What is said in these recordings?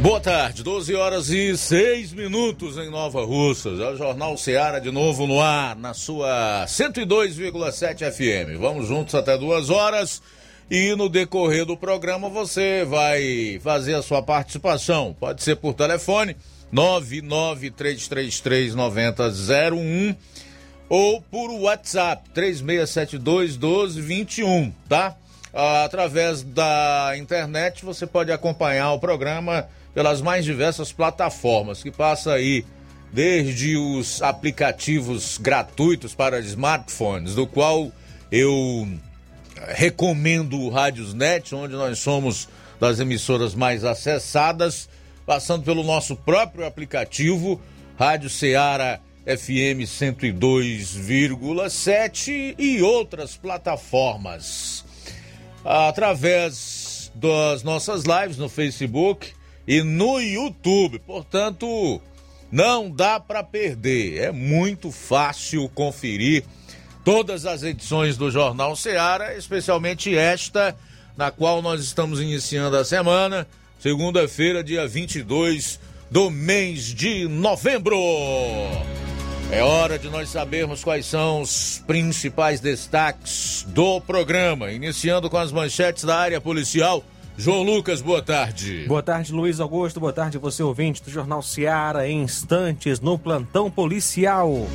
Boa tarde, 12 horas e 6 minutos em Nova Russas. É o Jornal Seara de novo no ar, na sua 102,7 FM. Vamos juntos até duas horas e no decorrer do programa você vai fazer a sua participação. Pode ser por telefone 993339001 ou por WhatsApp 3672 1221, tá? Através da internet você pode acompanhar o programa pelas mais diversas plataformas, que passa aí desde os aplicativos gratuitos para smartphones, do qual eu recomendo o Rádiosnet, onde nós somos das emissoras mais acessadas, passando pelo nosso próprio aplicativo, Rádio Ceará FM 102,7 e outras plataformas. Através das nossas lives no Facebook, e no YouTube. Portanto, não dá para perder. É muito fácil conferir todas as edições do Jornal Seara, especialmente esta, na qual nós estamos iniciando a semana, segunda-feira, dia 22 do mês de novembro. É hora de nós sabermos quais são os principais destaques do programa, iniciando com as manchetes da área policial João Lucas, boa tarde. Boa tarde, Luiz Augusto. Boa tarde, você ouvinte do Jornal Seara. Em instantes, no plantão policial.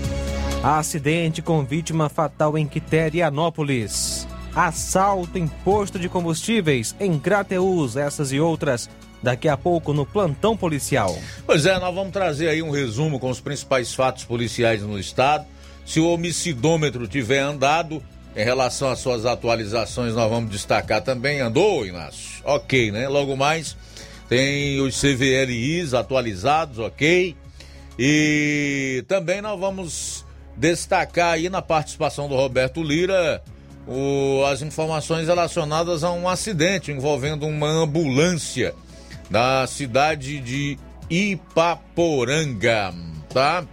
Acidente com vítima fatal em Quiterianópolis. Assalto em posto de combustíveis em Crateus. Essas e outras daqui a pouco no plantão policial. Pois é, nós vamos trazer aí um resumo com os principais fatos policiais no estado. Se o homicidômetro tiver andado, em relação às suas atualizações, nós vamos destacar também. Andou, Inácio? Ok, né? Logo mais tem os CVLIs atualizados, ok? E também nós vamos destacar aí na participação do Roberto Lira o, as informações relacionadas a um acidente envolvendo uma ambulância na cidade de Ipaporanga, tá?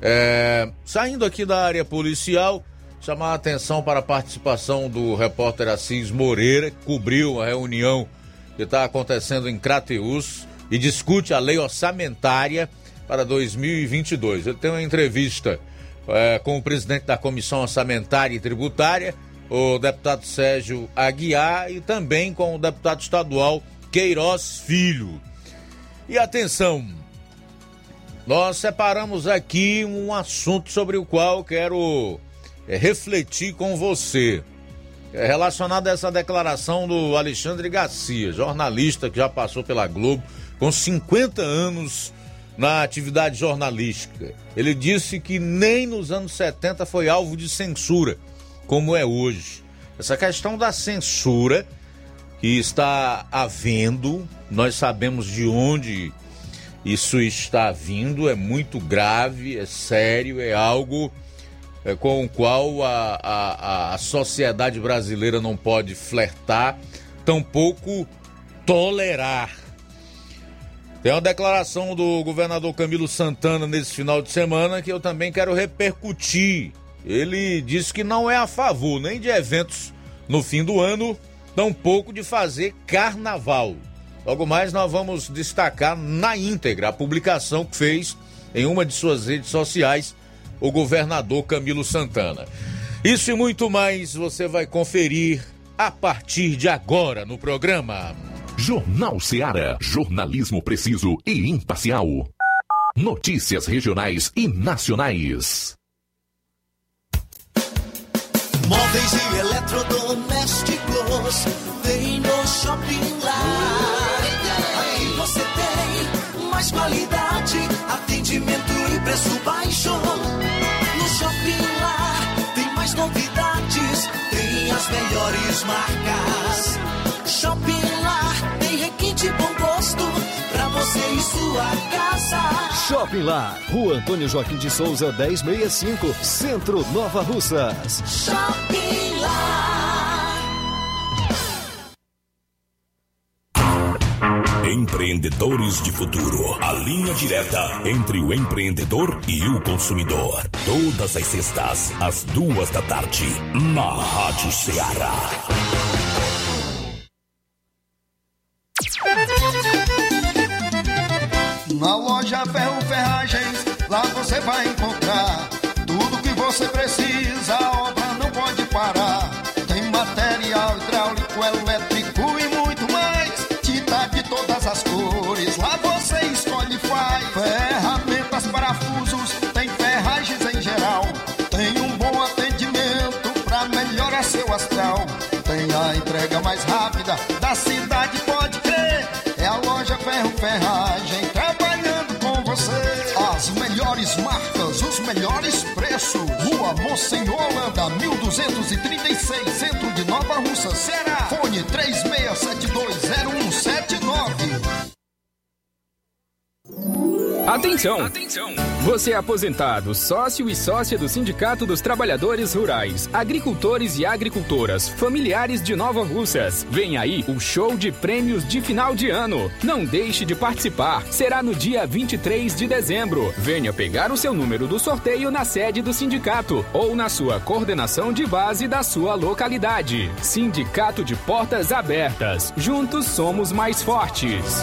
É, saindo aqui da área policial, chamar a atenção para a participação do repórter Assis Moreira, que cobriu a reunião que está acontecendo em Crateus e discute a lei orçamentária para 2022. Ele tem uma entrevista é, com o presidente da Comissão Orçamentária e Tributária, o deputado Sérgio Aguiar, e também com o deputado estadual Queiroz Filho. E atenção, nós separamos aqui um assunto sobre o qual quero é, refletir com você. É relacionado a essa declaração do Alexandre Garcia, jornalista que já passou pela Globo com 50 anos na atividade jornalística. Ele disse que nem nos anos 70 foi alvo de censura, como é hoje. Essa questão da censura que está havendo, nós sabemos de onde isso está vindo, é muito grave, é sério, é algo com o qual a, a, a sociedade brasileira não pode flertar, tampouco tolerar. Tem uma declaração do governador Camilo Santana nesse final de semana que eu também quero repercutir. Ele disse que não é a favor nem de eventos no fim do ano, tampouco de fazer carnaval. Logo mais nós vamos destacar na íntegra a publicação que fez em uma de suas redes sociais o governador Camilo Santana. Isso e muito mais você vai conferir a partir de agora no programa. Jornal Seara. Jornalismo preciso e imparcial. Notícias regionais e nacionais. Móveis e eletrodomésticos tem no Shopping Lar. Aqui você tem mais qualidade, atendimento e preço baixo. Novidades, tem as melhores marcas. Shopping Lar tem requinte bom gosto pra você e sua casa. Shopping Lar, Rua Antônio Joaquim de Souza, 1065, Centro Nova Russas. Shopping Lar. Empreendedores de Futuro. A linha direta entre o empreendedor e o consumidor. Todas as sextas, às duas da tarde, na Rádio Ceará. Na loja Ferro Ferragens, lá você vai encontrar tudo que você precisa, entrega mais rápida da cidade, pode crer. É a loja Ferro Ferragem trabalhando com você. As melhores marcas, os melhores preços. Rua Mocenola, Holanda, 1236, centro de Nova Russa, Ceará. Fone 36720179. Atenção! Você é aposentado, sócio e sócia do Sindicato dos Trabalhadores Rurais, Agricultores e Agricultoras, familiares de Nova Russas. Vem aí o show de prêmios de final de ano. Não deixe de participar. Será no dia 23 de dezembro. Venha pegar o seu número do sorteio na sede do sindicato ou na sua coordenação de base da sua localidade. Sindicato de Portas Abertas. Juntos somos mais fortes.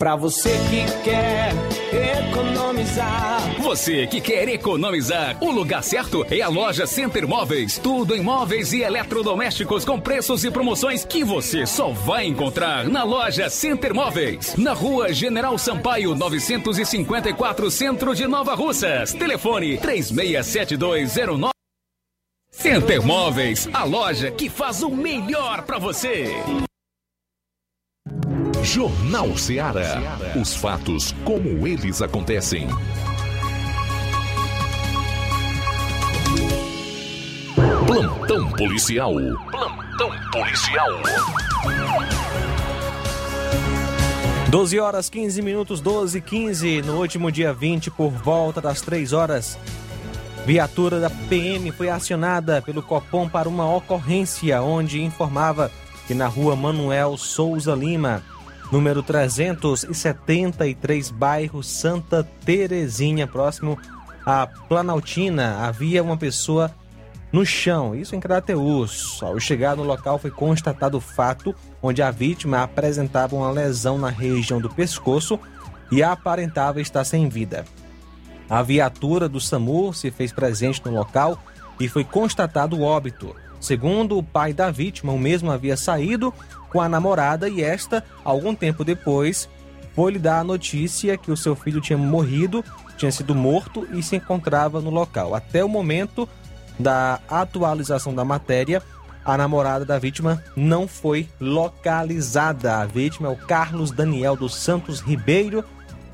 Pra você que quer economizar. Você que quer economizar, o lugar certo é a loja Center Móveis. Tudo em móveis e eletrodomésticos com preços e promoções que você só vai encontrar na loja Center Móveis. Na rua General Sampaio, 954, centro de Nova Russas. Telefone 367209. Center Móveis, a loja que faz o melhor pra você. Jornal Ceará. Os fatos como eles acontecem. Plantão policial. Plantão policial. 12 horas 15 minutos, 12 e 15, no último dia 20, por volta das 3 horas. Viatura da PM foi acionada pelo Copom para uma ocorrência onde informava que na rua Manuel Souza Lima, número 373, bairro Santa Terezinha, próximo à Planaltina, havia uma pessoa no chão, isso em Crateus. Ao chegar no local foi constatado o fato onde a vítima apresentava uma lesão na região do pescoço e aparentava estar sem vida. A viatura do SAMU se fez presente no local e foi constatado o óbito. Segundo o pai da vítima, o mesmo havia saído com a namorada e esta, algum tempo depois, foi lhe dar a notícia que o seu filho tinha morrido, tinha sido morto e se encontrava no local. Até o momento da atualização da matéria, a namorada da vítima não foi localizada. A vítima é o Carlos Daniel dos Santos Ribeiro,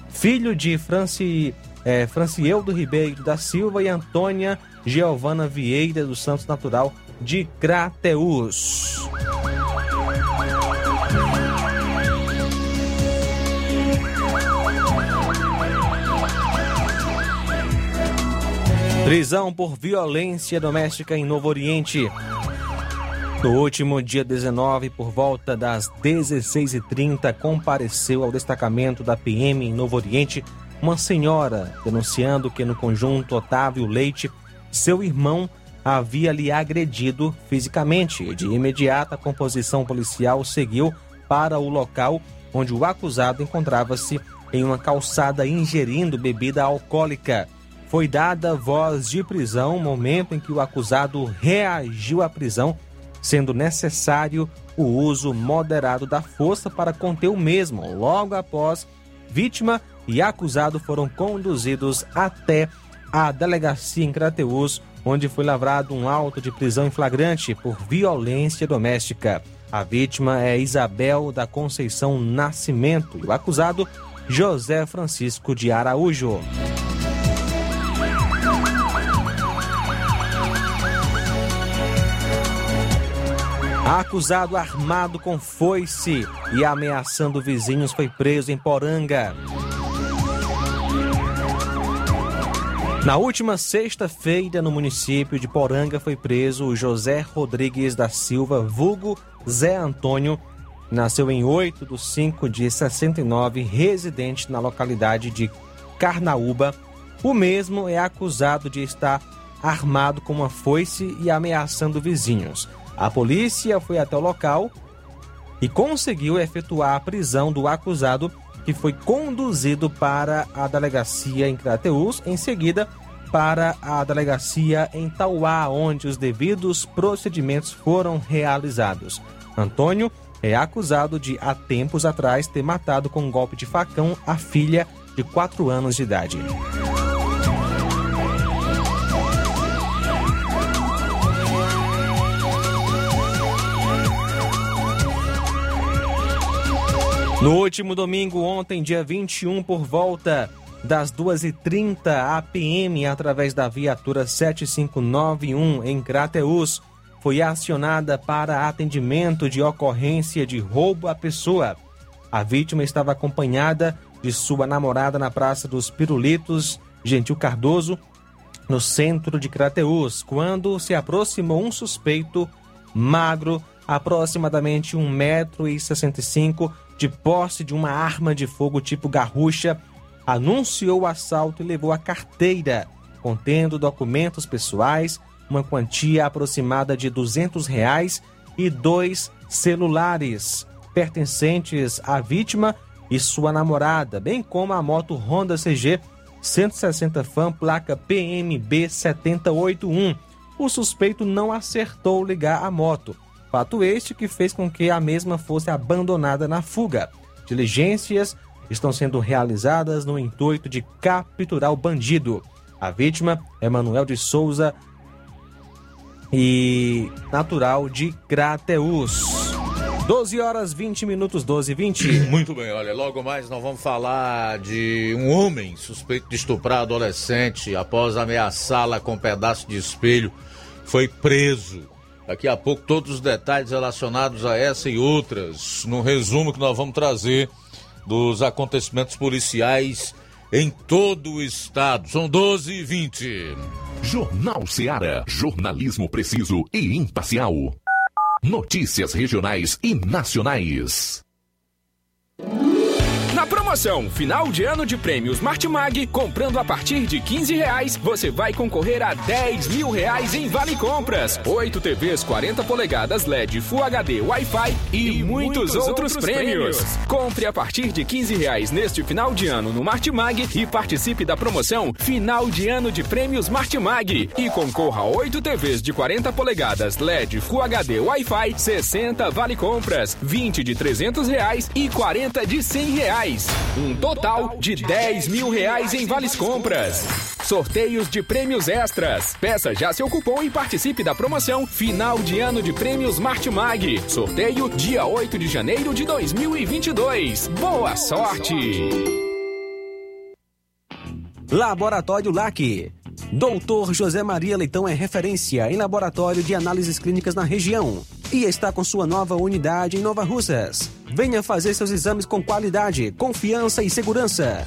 filho de Franci, é, Francieldo Ribeiro da Silva e Antônia Giovana Vieira dos Santos Natural de Crateus. Prisão por violência doméstica em Novo Oriente. No último dia 19, por volta das 16h30, compareceu ao destacamento da PM em Novo Oriente uma senhora denunciando que no conjunto Otávio Leite, seu irmão havia lhe agredido fisicamente. De imediato, a composição policial seguiu para o local onde o acusado encontrava-se em uma calçada ingerindo bebida alcoólica. Foi dada voz de prisão, momento em que o acusado reagiu à prisão, sendo necessário o uso moderado da força para conter o mesmo. Logo após, vítima e acusado foram conduzidos até a delegacia em Crateus, onde foi lavrado um auto de prisão em flagrante por violência doméstica. A vítima é Isabel da Conceição Nascimento e o acusado José Francisco de Araújo. Acusado armado com foice e ameaçando vizinhos foi preso em Poranga. Na última sexta-feira, no município de Poranga, foi preso o José Rodrigues da Silva, vulgo Zé Antônio. Nasceu em 8 de 5 de 69, residente na localidade de Carnaúba. O mesmo é acusado de estar armado com uma foice e ameaçando vizinhos. A polícia foi até o local e conseguiu efetuar a prisão do acusado, que foi conduzido para a delegacia em Crateus, em seguida para a delegacia em Tauá, onde os devidos procedimentos foram realizados. Antônio é acusado de, há tempos atrás, ter matado com um golpe de facão a filha de 4 anos de idade. No último domingo, ontem, dia 21, por volta das 2h30, a PM, através da viatura 7591 em Crateus, foi acionada para atendimento de ocorrência de roubo à pessoa. A vítima estava acompanhada de sua namorada na Praça dos Pirulitos, Gentil Cardoso, no centro de Crateus, quando se aproximou um suspeito magro, aproximadamente 1,65m, de posse de uma arma de fogo tipo garrucha, anunciou o assalto e levou a carteira, contendo documentos pessoais, uma quantia aproximada de 200 reais e dois celulares pertencentes à vítima e sua namorada, bem como a moto Honda CG 160 Fan placa PMB 781. O suspeito não acertou ligar a moto. Fato este que fez com que a mesma fosse abandonada na fuga. Diligências estão sendo realizadas no intuito de capturar o bandido. A vítima é Manuel de Souza e natural de Crateus. 12 horas 20 minutos, 12 e 20. Muito bem, olha, logo mais nós vamos falar de um homem suspeito de estuprar adolescente após ameaçá-la com um pedaço de espelho. Foi preso. Daqui a pouco todos os detalhes relacionados a essa e outras, no resumo que nós vamos trazer dos acontecimentos policiais em todo o estado. São 12 e 20. Jornal Seara. Jornalismo preciso e imparcial. Notícias regionais e nacionais. Promoção Final de Ano de Prêmios Martimag, comprando a partir de 15 reais, você vai concorrer a 10 mil reais em Vale Compras, 8 TVs 40 polegadas LED Full HD Wi-Fi e, e muitos, muitos, outros, outros prêmios. prêmios. Compre a partir de 15 reais neste final de ano no Martimag e participe da promoção Final de Ano de Prêmios Martimag e concorra a 8 TVs de 40 polegadas LED Full HD Wi-Fi, 60 Vale Compras, 20 de 300 reais e 40 de 100 reais. Um total de 10 mil reais em vales compras. Sorteios de prêmios extras. Peça já seu cupom e participe da promoção Final de Ano de Prêmios Martimag. Sorteio dia 8 de janeiro de 2022. Boa sorte! Laboratório LAC. Doutor José Maria Leitão é referência em laboratório de análises clínicas na região e está com sua nova unidade em Nova Russas. Venha fazer seus exames com qualidade, confiança e segurança.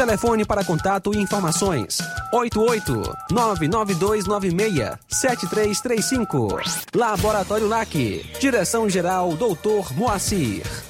Telefone para contato e informações: 88-99296-7335. Laboratório LAC. Direção-Geral Dr. Moacir.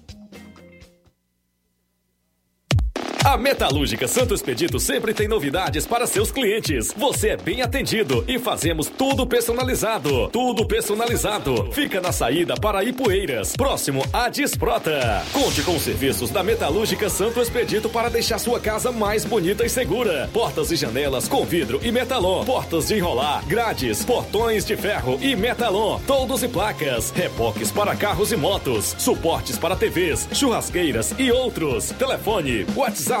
A Metalúrgica Santo Expedito sempre tem novidades para seus clientes. Você é bem atendido e fazemos tudo personalizado. Tudo personalizado. Fica na saída para Ipueiras, próximo a Desprota. Conte com os serviços da Metalúrgica Santo Expedito para deixar sua casa mais bonita e segura. Portas e janelas com vidro e metalon. Portas de enrolar, grades, portões de ferro e metalon. Toldos e placas. Reboques para carros e motos. Suportes para TVs, churrasqueiras e outros. Telefone, WhatsApp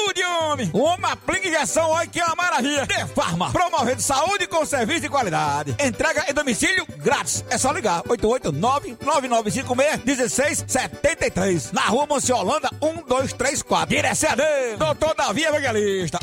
ajude, homem. Uma aplica injeção, olha que é uma maravilha. De Farma, promovendo saúde com serviço de qualidade. Entrega em domicílio grátis. É só ligar, 889-9956-1673. Na rua Monsiolanda, 1234. Direção doutor Davi Evangelista.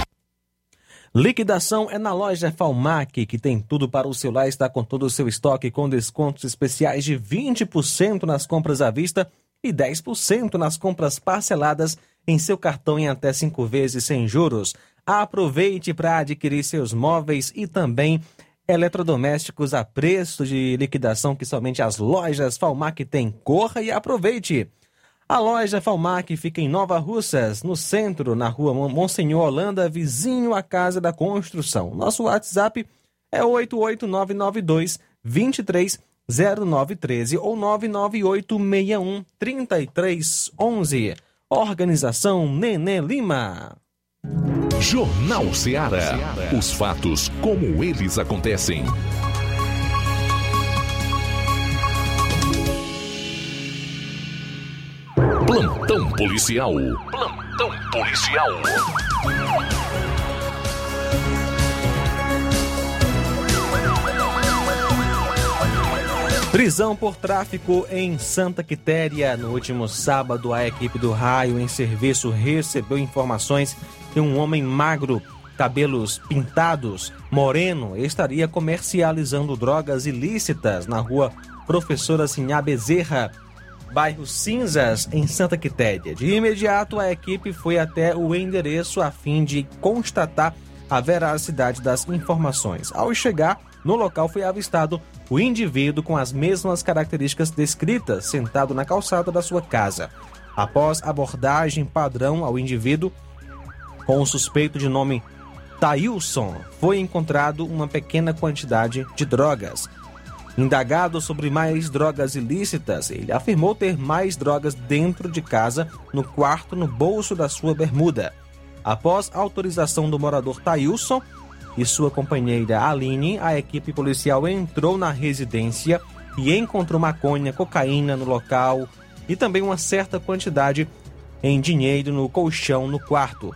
Liquidação é na loja Falmac, que tem tudo para o seu lar, está com todo o seu estoque com descontos especiais de 20% nas compras à vista e 10% nas compras parceladas em seu cartão em até cinco vezes sem juros. Aproveite para adquirir seus móveis e também eletrodomésticos a preço de liquidação que somente as lojas Falmac têm. Corra e aproveite! A loja Falmac fica em Nova Russas, no centro, na rua Monsenhor Holanda, vizinho à Casa da Construção. Nosso WhatsApp é 88992 230913 ou 99861 3311. Organização Nenê Lima. Jornal Ceará. Os fatos como eles acontecem. Plantão policial. Plantão policial. Prisão por tráfico em Santa Quitéria. No último sábado, a equipe do raio em serviço recebeu informações que um homem magro, cabelos pintados, moreno, estaria comercializando drogas ilícitas na rua Professora Sinhá Bezerra, bairro Cinzas, em Santa Quitéria. De imediato, a equipe foi até o endereço a fim de constatar a veracidade das informações. Ao chegar no local, foi avistado o indivíduo com as mesmas características descritas, sentado na calçada da sua casa. Após abordagem padrão ao indivíduo, com o suspeito de nome Tailson, foi encontrado uma pequena quantidade de drogas. Indagado sobre mais drogas ilícitas, ele afirmou ter mais drogas dentro de casa, no quarto, no bolso da sua bermuda. Após autorização do morador Tailson e sua companheira Aline, a equipe policial entrou na residência e encontrou maconha, cocaína no local e também uma certa quantidade em dinheiro no colchão no quarto.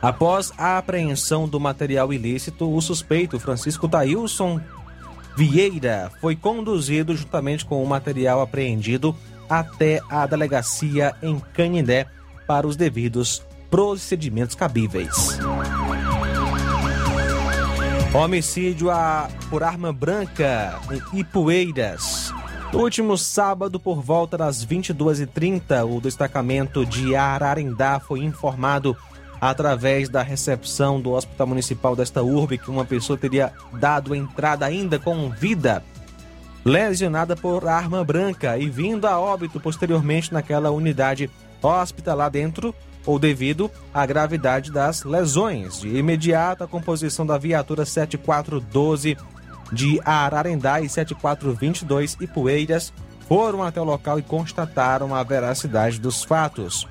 Após a apreensão do material ilícito, o suspeito Francisco Tailson Vieira foi conduzido juntamente com o material apreendido até a delegacia em Canindé para os devidos procedimentos cabíveis. Homicídio a, por arma branca em Ipueiras. No último sábado, por volta das 22h30, o destacamento de Ararendá foi informado através da recepção do Hospital Municipal desta urbe que uma pessoa teria dado entrada ainda com vida, lesionada por arma branca e vindo a óbito posteriormente naquela unidade hospitalar dentro ou devido à gravidade das lesões. De imediato, a composição da viatura 7412 de Ararendá e 7422 e Poeiras foram até o local e constataram a veracidade dos fatos.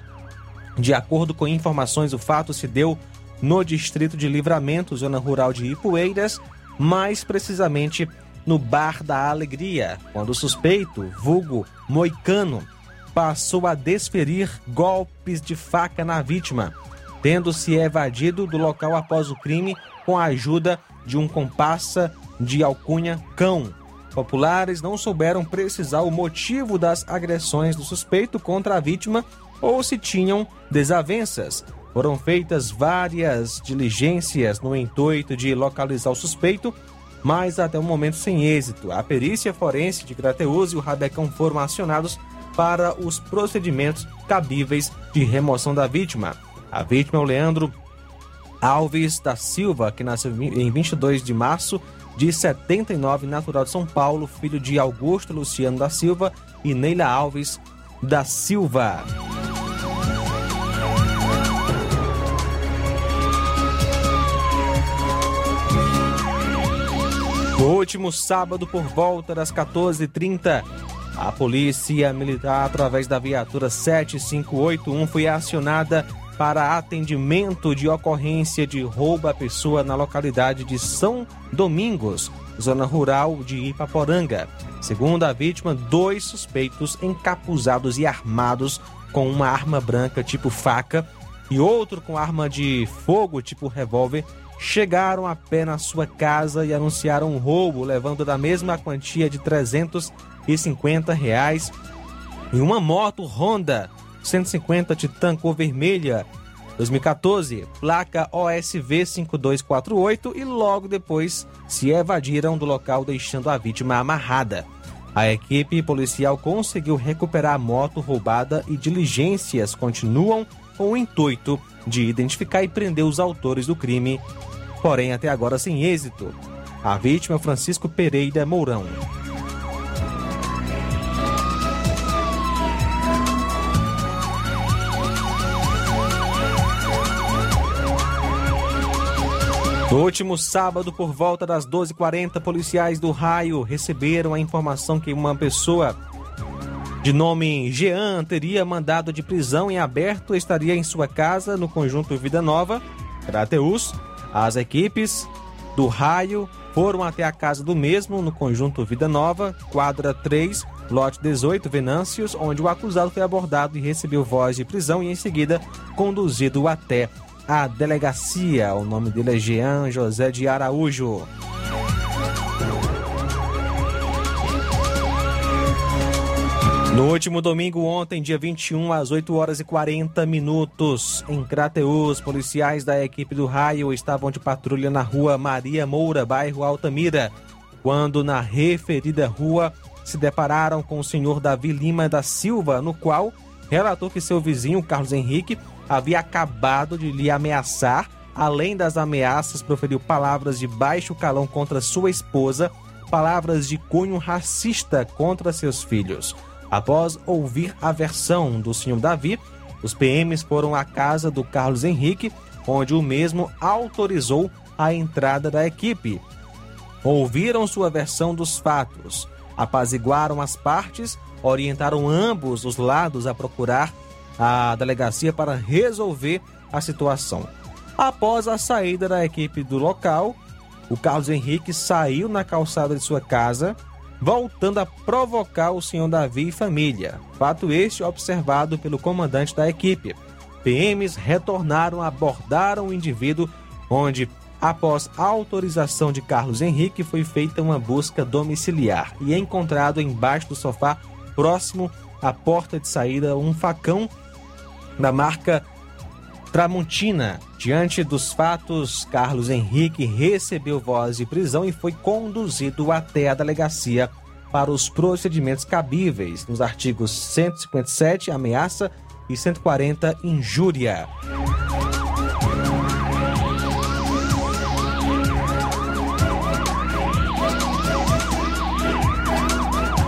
De acordo com informações, o fato se deu no distrito de Livramento, zona rural de Ipueiras, mais precisamente no Bar da Alegria, quando o suspeito, vulgo Moicano, passou a desferir golpes de faca na vítima, tendo se evadido do local após o crime com a ajuda de um comparsa de alcunha Cão. Populares não souberam precisar o motivo das agressões do suspeito contra a vítima ou se tinham desavenças. Foram feitas várias diligências no intuito de localizar o suspeito, mas até o momento sem êxito. A perícia forense de Crateus e o Rabecão foram acionados para os procedimentos cabíveis de remoção da vítima. A vítima é o Leandro Alves da Silva, que nasceu em 22 de março de 79, natural de São Paulo, filho de Augusto Luciano da Silva e Neila Alves da Silva. No último sábado, por volta das 14h30, a Polícia Militar, através da viatura 7581, foi acionada para atendimento de ocorrência de roubo à pessoa na localidade de São Domingos, zona rural de Ipaporanga. Segundo a vítima, dois suspeitos encapuzados e armados com uma arma branca tipo faca e outro com arma de fogo tipo revólver chegaram a pé na sua casa e anunciaram um roubo, levando da mesma quantia de 350 reais e uma moto Honda 150 Titan cor vermelha 2014, placa OSV 5248 e logo depois se evadiram do local deixando a vítima amarrada. A equipe policial conseguiu recuperar a moto roubada e diligências continuam com o intuito de identificar e prender os autores do crime, porém até agora sem êxito. A vítima é Francisco Pereira Mourão. No último sábado, por volta das 12h40, policiais do raio receberam a informação que uma pessoa de nome Jean teria mandado de prisão em aberto estaria em sua casa no conjunto Vida Nova, Crateus. As equipes do raio foram até a casa do mesmo no conjunto Vida Nova, quadra 3, lote 18, Venâncios, onde o acusado foi abordado e recebeu voz de prisão e em seguida conduzido até a delegacia. O nome dele é Jean José de Araújo. No último domingo, ontem, dia 21, às 8 horas e 40 minutos, em Crateus, policiais da equipe do raio estavam de patrulha na rua Maria Moura, bairro Altamira, quando na referida rua se depararam com o senhor Davi Lima da Silva, no qual relatou que seu vizinho, Carlos Henrique, havia acabado de lhe ameaçar. Além das ameaças, proferiu palavras de baixo calão contra sua esposa, palavras de cunho racista contra seus filhos. Após ouvir a versão do senhor Davi, os PMs foram à casa do Carlos Henrique, onde o mesmo autorizou a entrada da equipe. Ouviram sua versão dos fatos, apaziguaram as partes, orientaram ambos os lados a procurar a delegacia para resolver a situação. Após a saída da equipe do local, o Carlos Henrique saiu na calçada de sua casa, voltando a provocar o senhor Davi e família. Fato este observado pelo comandante da equipe. PMs retornaram, abordaram o indivíduo, onde, após autorização de Carlos Henrique, foi feita uma busca domiciliar e encontrado embaixo do sofá, próximo à porta de saída, um facão da marca Tramontina. Diante dos fatos, Carlos Henrique recebeu voz de prisão e foi conduzido até a delegacia para os procedimentos cabíveis nos artigos 157, ameaça, e 140, injúria.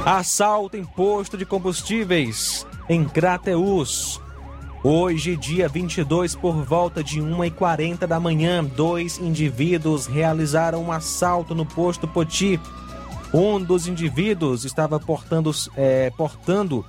Assalto em posto de combustíveis em Crateus. Hoje, dia 22, por volta de 1h40 da manhã, dois indivíduos realizaram um assalto no posto Poti. Um dos indivíduos estava portando, é, portando,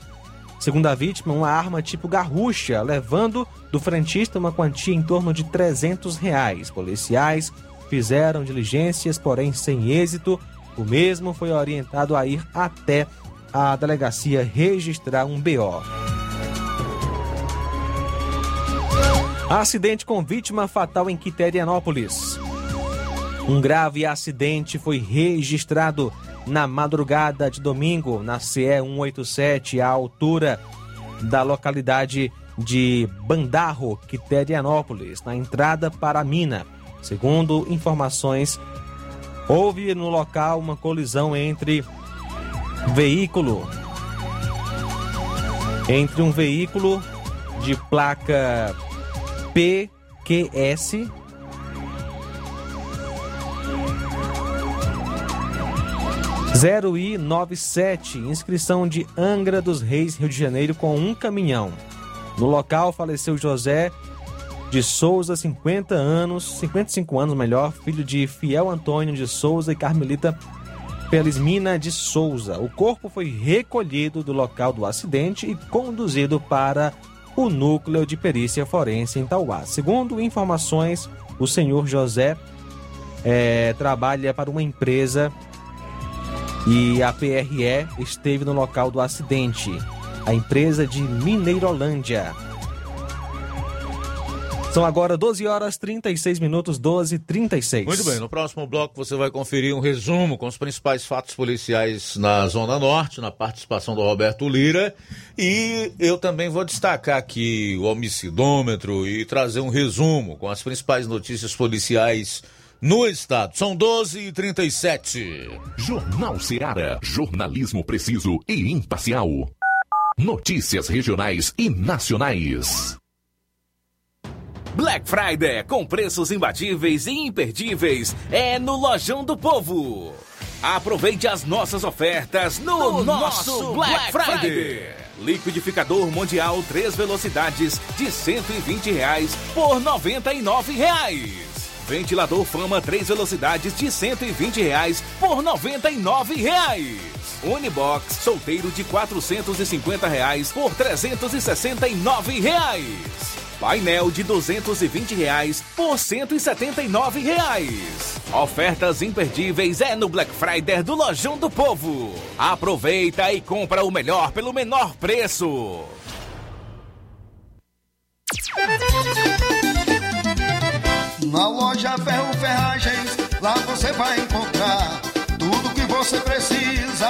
segundo a vítima, uma arma tipo garrucha, levando do frentista uma quantia em torno de 300 reais. Policiais fizeram diligências, porém sem êxito. O mesmo foi orientado a ir até a delegacia registrar um BO. Acidente com vítima fatal em Quiterianópolis. Um grave acidente foi registrado na madrugada de domingo na CE 187, à altura da localidade de Bandarro, Quiterianópolis, na entrada para a mina. Segundo informações, houve no local uma colisão entre veículo entre um veículo de placa PQS Zero I 97, inscrição de Angra dos Reis, Rio de Janeiro, com um caminhão. No local faleceu José de Souza, 50 anos, 55 anos melhor, filho de Fiel Antônio de Souza e Carmelita Felismina de Souza. O corpo foi recolhido do local do acidente e conduzido para o núcleo de perícia forense em Tauá. Segundo informações, o senhor José é, trabalha para uma empresa e a PRE esteve no local do acidente. A empresa de Mineirolândia. São agora 12 horas 36 minutos, 12 e 36. Muito bem, no próximo bloco você vai conferir um resumo com os principais fatos policiais na Zona Norte, na participação do Roberto Lira. E eu também vou destacar aqui o homicidômetro e trazer um resumo com as principais notícias policiais no estado. São 12 e 37. Jornal Seara. Jornalismo preciso e imparcial. Notícias regionais e nacionais. Black Friday com preços imbatíveis e imperdíveis é no Lojão do Povo. Aproveite as nossas ofertas no, no nosso Black, Black Friday. Friday. Liquidificador Mundial 3 velocidades de 120 reais por 99 reais. ventilador Fama 3 velocidades de 120 reais por 99 reais. Unibox solteiro de 450 reais por 369 reais. Painel de 220 reais por 179 reais. Ofertas imperdíveis é no Black Friday do Lojão do Povo. Aproveita e compra o melhor pelo menor preço. Na loja Ferro Ferragens, lá você vai encontrar tudo que você precisa,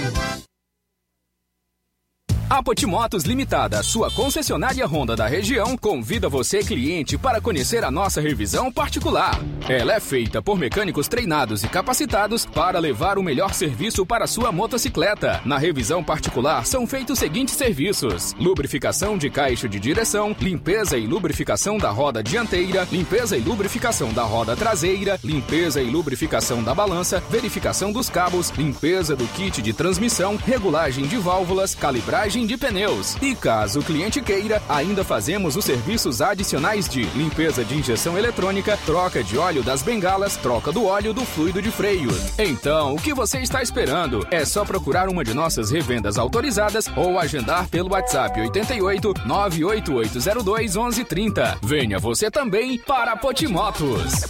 A Potimotos Limitada, sua concessionária Honda da região, convida você, cliente, para conhecer a nossa revisão particular. Ela é feita por mecânicos treinados e capacitados para levar o melhor serviço para sua motocicleta. Na revisão particular são feitos os seguintes serviços: lubrificação de caixa de direção, limpeza e lubrificação da roda dianteira, limpeza e lubrificação da roda traseira, limpeza e lubrificação da balança, verificação dos cabos, limpeza do kit de transmissão, regulagem de válvulas, calibragem de pneus. E caso o cliente queira, ainda fazemos os serviços adicionais de limpeza de injeção eletrônica, troca de óleo das bengalas, troca do óleo do fluido de freio. Então, o que você está esperando? É só procurar uma de nossas revendas autorizadas ou agendar pelo WhatsApp 88 98802 1130. Venha você também para Potimotos.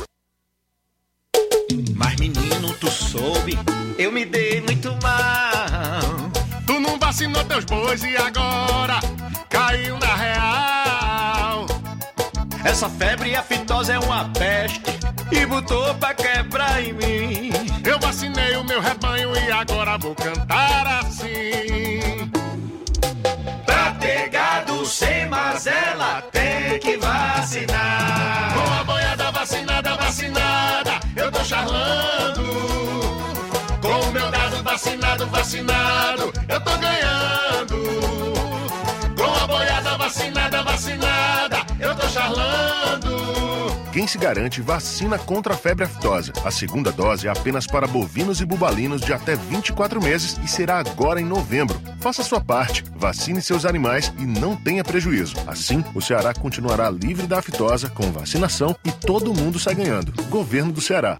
Mas menino, tu soube, eu me dei muito mal. Vacinou teus bois e agora caiu na real. Essa febre aftosa é uma peste e botou pra quebrar em mim. Eu vacinei o meu rebanho e agora vou cantar assim. Pra ter gado sem mazela tem que vacinar. Com a boiada vacinada, vacinada, eu tô charlando. Vacinado, vacinado, eu tô ganhando. Com a boiada vacinada, vacinada, eu tô charlando. Quem se garante vacina contra a febre aftosa. A segunda dose é apenas para bovinos e bubalinos de até 24 meses e será agora em novembro. Faça sua parte, vacine seus animais e não tenha prejuízo. Assim, o Ceará continuará livre da aftosa com vacinação e todo mundo sai ganhando. Governo do Ceará.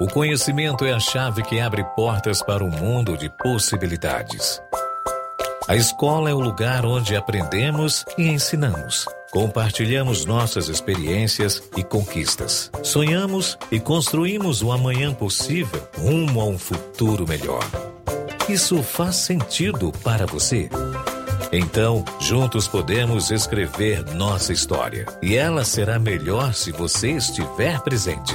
O conhecimento é a chave que abre portas para um mundo de possibilidades. A escola é o lugar onde aprendemos e ensinamos. Compartilhamos nossas experiências e conquistas. Sonhamos e construímos o amanhã possível rumo a um futuro melhor. Isso faz sentido para você? Então, juntos podemos escrever nossa história. E ela será melhor se você estiver presente.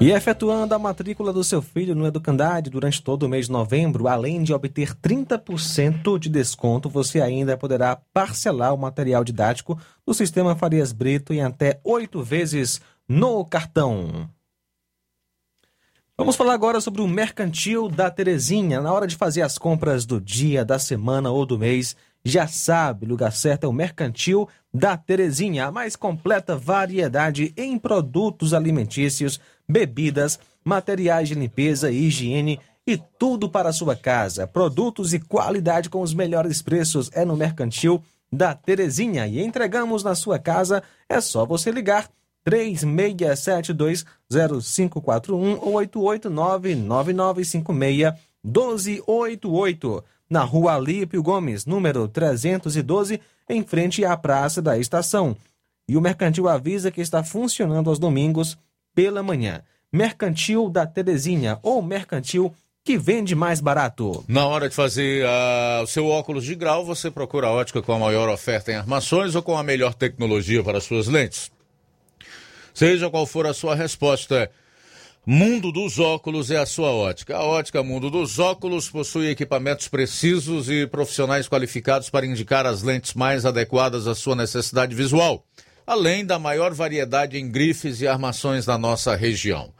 E efetuando a matrícula do seu filho no Educandade durante todo o mês de novembro, além de obter 30% de desconto, você ainda poderá parcelar o material didático do sistema Farias Brito em até oito vezes no cartão. Vamos falar agora sobre o Mercantil da Terezinha. Na hora de fazer as compras do dia, da semana ou do mês, já sabe, lugar certo é o Mercantil da Terezinha, a mais completa variedade em produtos alimentícios, bebidas, materiais de limpeza e higiene e tudo para a sua casa. Produtos e qualidade com os melhores preços é no Mercantil da Terezinha e entregamos na sua casa. É só você ligar 36720541 ou 889-9956-1288 na rua Alípio Gomes, número 312, em frente à Praça da Estação. E o Mercantil avisa que está funcionando aos domingos pela manhã. Mercantil da Terezinha ou Mercantil que vende mais barato. Na hora de fazer uh, o seu óculos de grau, você procura a ótica com a maior oferta em armações ou com a melhor tecnologia para suas lentes. Seja qual for a sua resposta, Mundo dos Óculos é a sua ótica. A ótica Mundo dos Óculos possui equipamentos precisos e profissionais qualificados para indicar as lentes mais adequadas à sua necessidade visual, além da maior variedade em grifes e armações da nossa região.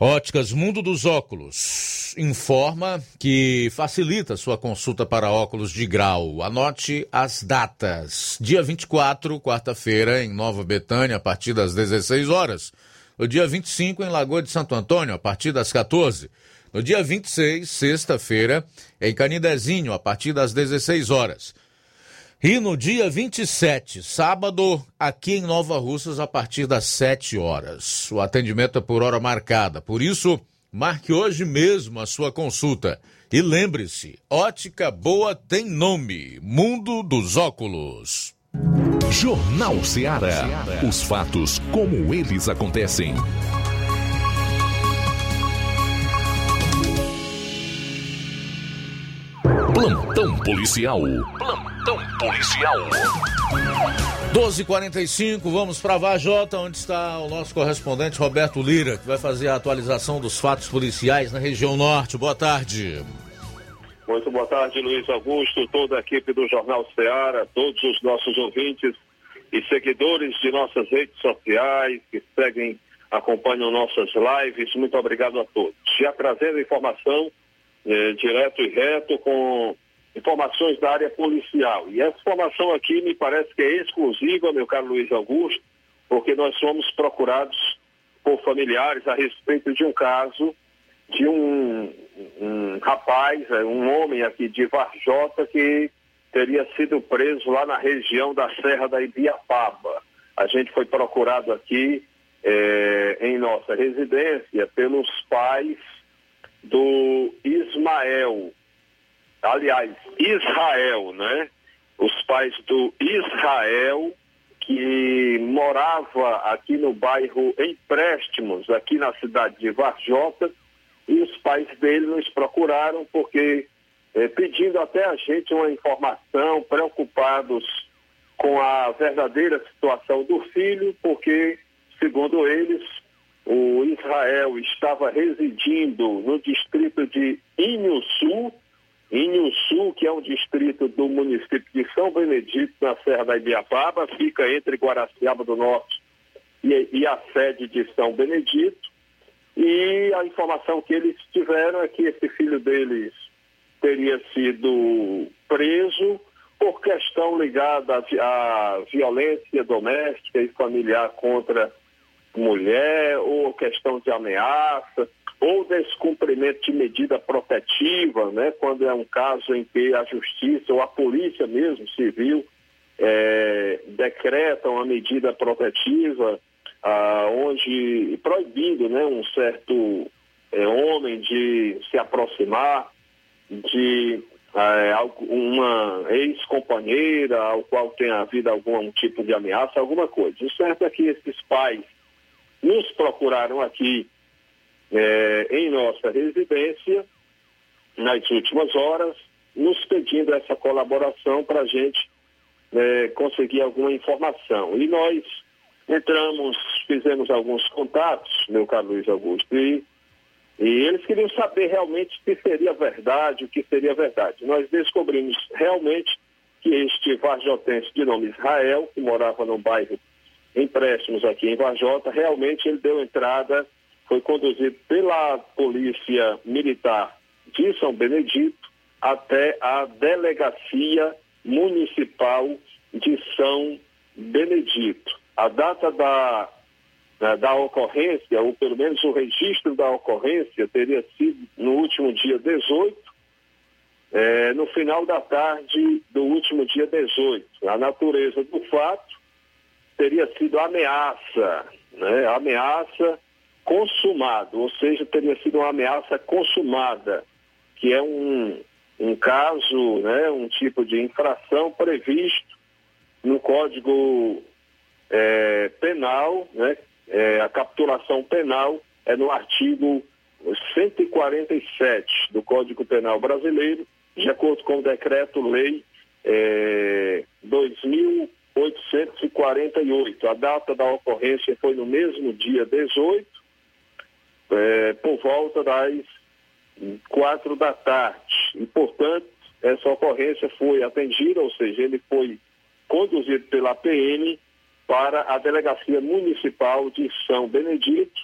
Óticas Mundo dos Óculos informa que facilita sua consulta para óculos de grau. Anote as datas. Dia 24, quarta-feira, em Nova Betânia, a partir das 16 horas. No dia 25, em Lagoa de Santo Antônio, a partir das 14. No dia 26, sexta-feira, em Canidezinho, a partir das 16 horas. E no dia 27, sábado, aqui em Nova Russas, a partir das 7 horas. O atendimento é por hora marcada. Por isso, marque hoje mesmo a sua consulta. E lembre-se, ótica boa tem nome: Mundo dos Óculos. Jornal Ceará. Os fatos como eles acontecem. Plantão policial. Plantão policial. 12:45 vamos para Vajota, onde está o nosso correspondente Roberto Lira, que vai fazer a atualização dos fatos policiais na região norte. Boa tarde. Muito boa tarde, Luiz Augusto, toda a equipe do Jornal Ceará, todos os nossos ouvintes e seguidores de nossas redes sociais que seguem, acompanham nossas lives. Muito obrigado a todos. Já trazendo informação eh, direto e reto com informações da área policial. E essa informação aqui me parece que é exclusiva, meu caro Luiz Augusto, porque nós somos procurados por familiares a respeito de um caso de um, um rapaz, é, um homem aqui de Varjota que teria sido preso lá na região da Serra da Ibiapaba. A gente foi procurado aqui é, em nossa residência pelos pais do Ismael, aliás, Israel, né? Os pais do Israel que morava aqui no bairro Empréstimos, aqui na cidade de Varjota, e os pais dele nos procuraram porque eh, pedindo até a gente uma informação, preocupados com a verdadeira situação do filho, porque, segundo eles, o Israel estava residindo no distrito de Inhusul, Inhusul, que é um distrito do município de São Benedito, na Serra da Ibiapaba, fica entre Guaraciaba do Norte e, e a sede de São Benedito E a informação que eles tiveram é que esse filho deles teria sido preso por questão ligada à violência doméstica e familiar contra mulher, ou questão de ameaça, ou descumprimento de medida protetiva, né, quando é um caso em que a justiça ou a polícia mesmo civil é, decreta uma medida protetiva ah, onde proibindo né, um certo é, homem de se aproximar de é, uma ex-companheira ao qual tenha havido algum tipo de ameaça, alguma coisa. O certo é que esses pais nos procuraram aqui é, em nossa residência nas últimas horas, nos pedindo essa colaboração para a gente é, conseguir alguma informação. E nós entramos, fizemos alguns contatos, meu caro Luiz Augusto, e, e eles queriam saber realmente se seria verdade, o que seria verdade. Nós descobrimos realmente que este varjotense de nome Israel, que morava no bairro Empréstimos aqui em Varjota, realmente ele deu entrada, foi conduzido pela Polícia Militar de São Benedito até a Delegacia Municipal de São Benedito. A data da, da, ocorrência, ou pelo menos o registro da ocorrência, teria sido no último dia 18, é, no final da tarde do último dia 18. A natureza do fato teria sido ameaça, né? ameaça consumada, ou seja, teria sido uma ameaça consumada, que é um, um caso, né, um tipo de infração previsto no Código é, Penal, né, é, a capturação penal é no artigo 147 do Código Penal Brasileiro, de acordo com o decreto-lei é, 2848. A data da ocorrência foi no mesmo dia 18, é, por volta das quatro da tarde. E, portanto, essa ocorrência foi atendida, ou seja, ele foi conduzido pela PM para a Delegacia Municipal de São Benedito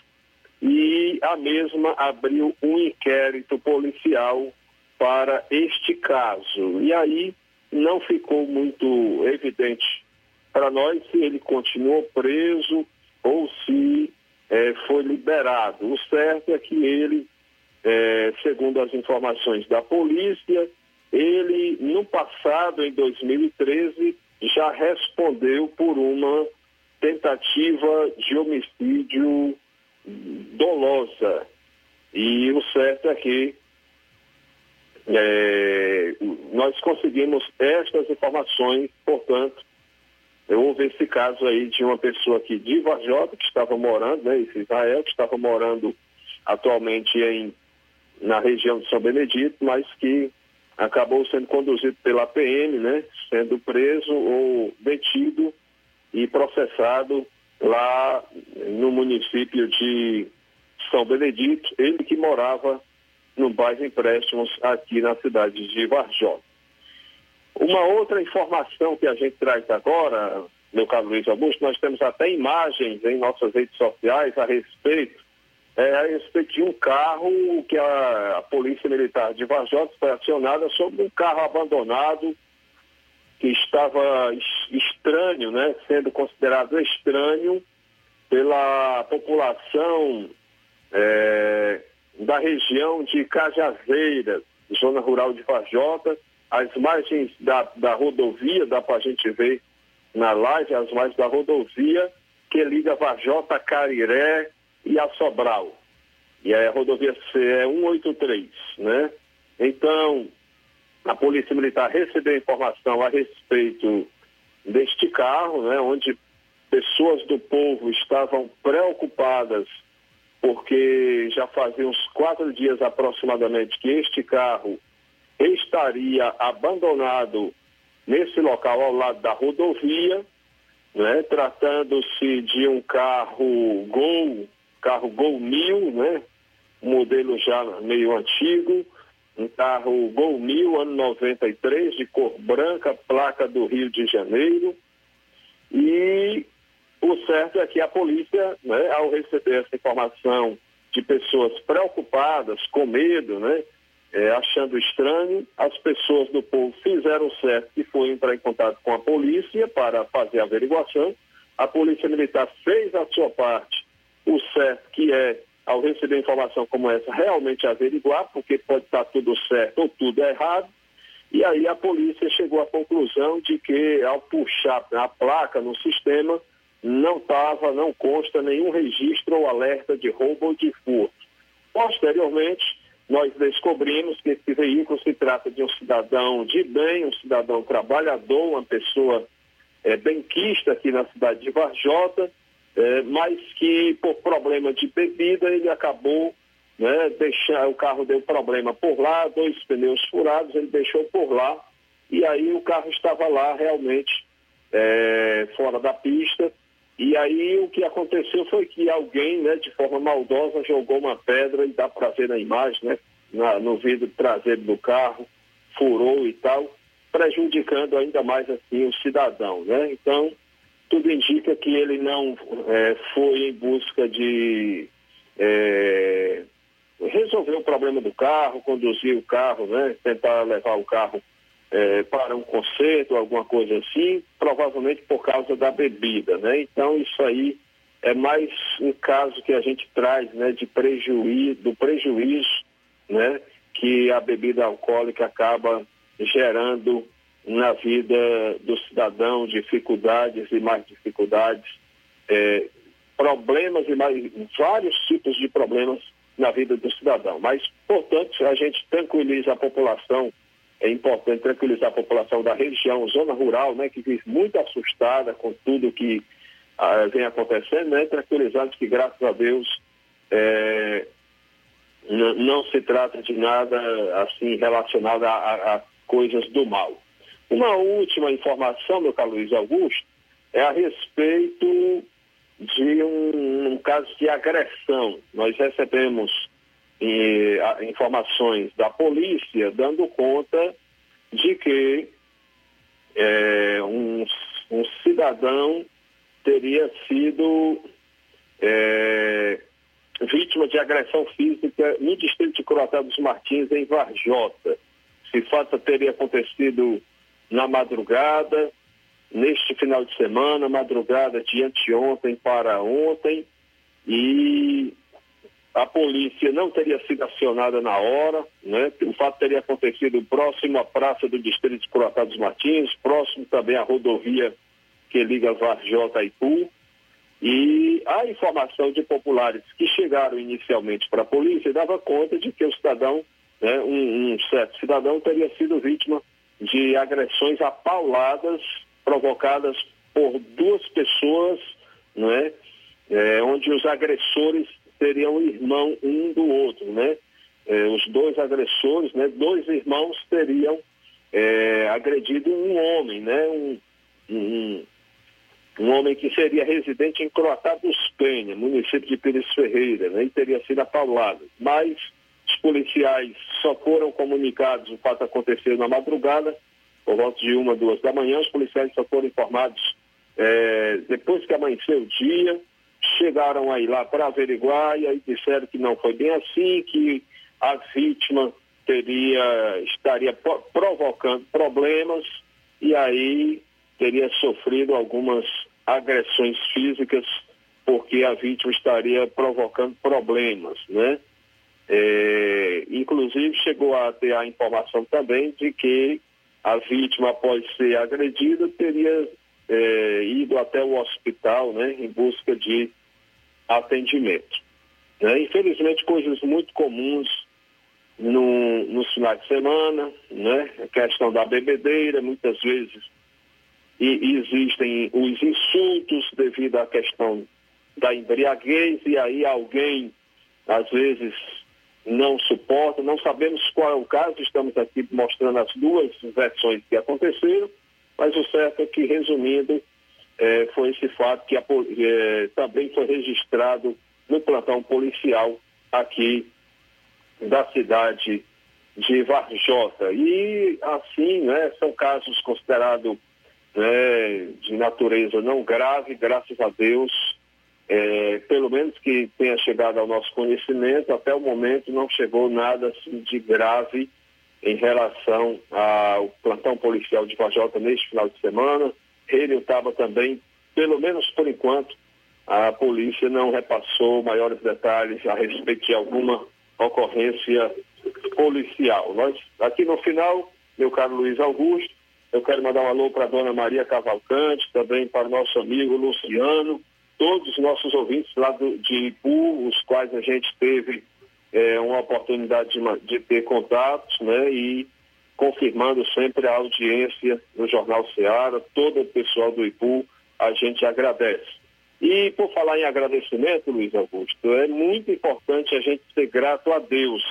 e a mesma abriu um inquérito policial para este caso. E aí não ficou muito evidente para nós se ele continuou preso ou se é, foi liberado. O certo é que ele é, segundo as informações da polícia, ele, no passado, em 2013, já respondeu por uma tentativa de homicídio dolosa. E o certo é que é, nós conseguimos estas informações, portanto, houve esse caso aí de uma pessoa aqui de Varjota, que estava morando, né, esse Israel, que estava morando atualmente em na região de São Benedito, mas que acabou sendo conduzido pela PM, né, sendo preso ou detido e processado lá no município de São Benedito, ele que morava no bairro Empréstimos aqui na cidade de Varjota. Uma outra informação que a gente traz agora, meu caro Luiz Augusto, nós temos até imagens em nossas redes sociais a respeito é, a respeito de um carro que a, a Polícia Militar de Varjota foi acionada sobre um carro abandonado que estava estranho, né, sendo considerado estranho pela população é, da região de Cajazeiras, zona rural de Varjota, as margens da, da rodovia, dá para a gente ver na live, as margens da rodovia que liga Varjota a Cariré, e a Sobral. E é a rodovia CE 183, né? Então, a Polícia Militar recebeu informação a respeito deste carro, né, onde pessoas do povo estavam preocupadas porque já fazia uns quatro dias aproximadamente que este carro estaria abandonado nesse local ao lado da rodovia, né, tratando-se de um carro Gol carro Gol 1000, né? modelo já meio antigo, um carro Gol 1000, ano 93, de cor branca, placa do Rio de Janeiro. E o certo é que a polícia, né, ao receber essa informação de pessoas preocupadas, com medo, né? É, achando estranho, as pessoas do povo fizeram certo e foi entrar em contato com a polícia para fazer a averiguação. A polícia militar fez a sua parte, o certo que é, ao receber informação como essa, realmente averiguar, porque pode estar tudo certo ou tudo errado. E aí a polícia chegou à conclusão de que ao puxar a placa no sistema, não estava, não consta nenhum registro ou alerta de roubo ou de furto. Posteriormente, nós descobrimos que esse veículo se trata de um cidadão de bem, um cidadão trabalhador, uma pessoa é, benquista aqui na cidade de Varjota, é, mas que por problema de bebida ele acabou né, deixar, o carro deu problema por lá, dois pneus furados, ele deixou por lá, e aí o carro estava lá realmente é, fora da pista, e aí o que aconteceu foi que alguém, né, de forma maldosa, jogou uma pedra, e dá para ver na imagem, né, na, no vidro traseiro do carro, furou e tal, prejudicando ainda mais assim o cidadão, né? Então, tudo indica que ele não é, foi em busca de é, resolver o problema do carro, conduzir o carro, né? Tentar levar o carro é, para um concerto, alguma coisa assim, provavelmente por causa da bebida, né? Então isso aí é mais um caso que a gente traz, né, de prejuízo, do prejuízo, né, que a bebida alcoólica acaba gerando na vida do cidadão, dificuldades e mais dificuldades, é, problemas e mais vários tipos de problemas na vida do cidadão. Mas, portanto, a gente tranquiliza a população é importante tranquilizar a população da região, zona rural, né, que vive muito assustada com tudo que ah, vem acontecendo, né, tranquilizando que, graças a Deus, é, não se trata de nada assim relacionado a, a, a, coisas do mal. Uma última informação, meu caro Luiz Augusto, é a respeito de um, um caso de agressão. Nós recebemos e, a, informações da polícia dando conta de que é, um, um, cidadão teria sido é, vítima de agressão física no distrito de Coroatá dos Martins, em Varjota. Esse fato teria acontecido na madrugada, neste final de semana, madrugada de anteontem para ontem, e a polícia não teria sido acionada na hora, né? O fato teria acontecido próximo à praça do distrito de Curatá dos Martins, próximo também à rodovia que liga Varjota a Ipu. E a informação de populares que chegaram inicialmente para a polícia dava conta de que o cidadão, né, um, um certo cidadão, teria sido vítima de agressões apauladas provocadas por duas pessoas, não é? É, onde os agressores seriam irmão um do outro, né? É, os dois agressores, né? Dois irmãos teriam é, agredido um homem, né? Um, um, um, homem que seria residente em Croatá dos Penha, município de Pires Ferreira, né? E teria sido apaulado. Mas os policiais só foram comunicados, o fato aconteceu na madrugada, por volta de uma, duas da manhã, os policiais só foram informados é, depois que amanheceu o dia, chegaram aí lá para averiguar e aí disseram que não foi bem assim, que a vítima teria, estaria provocando problemas e aí teria sofrido algumas agressões físicas porque a vítima estaria provocando problemas, né? É, inclusive chegou a ter a informação também de que a vítima, após ser agredida, teria é, ido até o hospital né, em busca de atendimento. Né? Infelizmente, coisas muito comuns no, finais de semana, né? a questão da bebedeira, muitas vezes e, existem os insultos devido à questão da embriaguez, e aí alguém, às vezes, não suporta, não sabemos qual é o caso, estamos aqui mostrando as duas versões que aconteceram, mas o certo é que, resumindo, é, foi esse fato que a, é, também foi registrado no plantão policial aqui da cidade de Varjota. E assim, né, são casos considerados né, de natureza não grave, graças a Deus, é, pelo menos que tenha chegado ao nosso conhecimento, até o momento não chegou nada assim, de grave em relação ao plantão policial de Vajota neste final de semana. Ele estava também, pelo menos por enquanto, a polícia não repassou maiores detalhes a respeito de alguma ocorrência policial. Nós, aqui no final, meu caro Luiz Augusto, eu quero mandar um alô para a dona Maria Cavalcante, também para o nosso amigo Luciano, todos os nossos ouvintes lá do, de Ipu, os quais a gente teve é, uma oportunidade de, de, ter contatos, né? E confirmando sempre a audiência no Jornal Ceará, todo o pessoal do Ipu, a gente agradece. E por falar em agradecimento, Luiz Augusto, é muito importante a gente ser grato a Deus.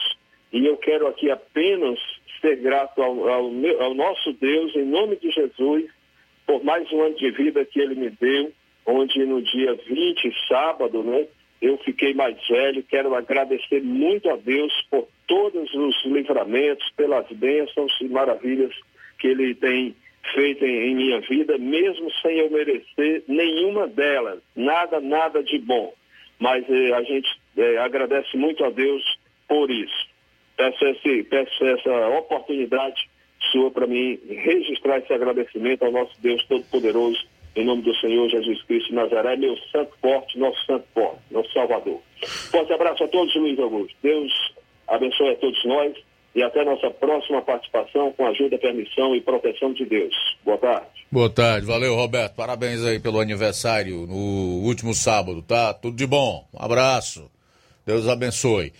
E eu quero aqui apenas ser grato ao, ao, meu, ao nosso Deus, em nome de Jesus, por mais um ano de vida que Ele me deu, onde no dia 20, sábado, né, eu fiquei mais velho. Quero agradecer muito a Deus por todos os livramentos, pelas bênçãos e maravilhas que Ele tem feito em, em minha vida, mesmo sem eu merecer nenhuma delas, nada, nada de bom. Mas eh, a gente eh, agradece muito a Deus por isso. Peço, esse, peço essa oportunidade sua para mim registrar esse agradecimento ao nosso Deus Todo-Poderoso em nome do Senhor Jesus Cristo Nazaré, meu santo forte, nosso santo forte, nosso Salvador. Forte abraço a todos, Luiz Augusto. Deus abençoe a todos nós e até nossa próxima participação com ajuda, permissão e proteção de Deus. Boa tarde. Boa tarde, valeu Roberto, parabéns aí pelo aniversário no último sábado, tá? Tudo de bom, um abraço, Deus abençoe.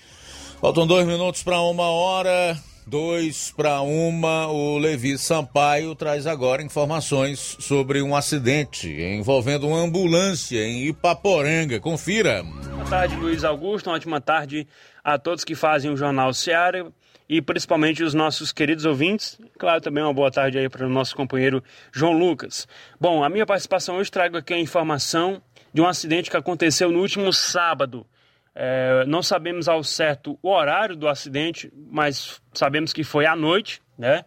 Faltam dois minutos para uma hora. Dois para uma, o Levi Sampaio traz agora informações sobre um acidente envolvendo uma ambulância em Ipaporanga. Confira. Boa tarde, Luiz Augusto. Uma ótima tarde a todos que fazem o Jornal Seara e principalmente os nossos queridos ouvintes. Claro, também uma boa tarde aí para o nosso companheiro João Lucas. Bom, a minha participação hoje trago aqui a informação de um acidente que aconteceu no último sábado é, não sabemos ao certo o horário do acidente, mas sabemos que foi à noite, né?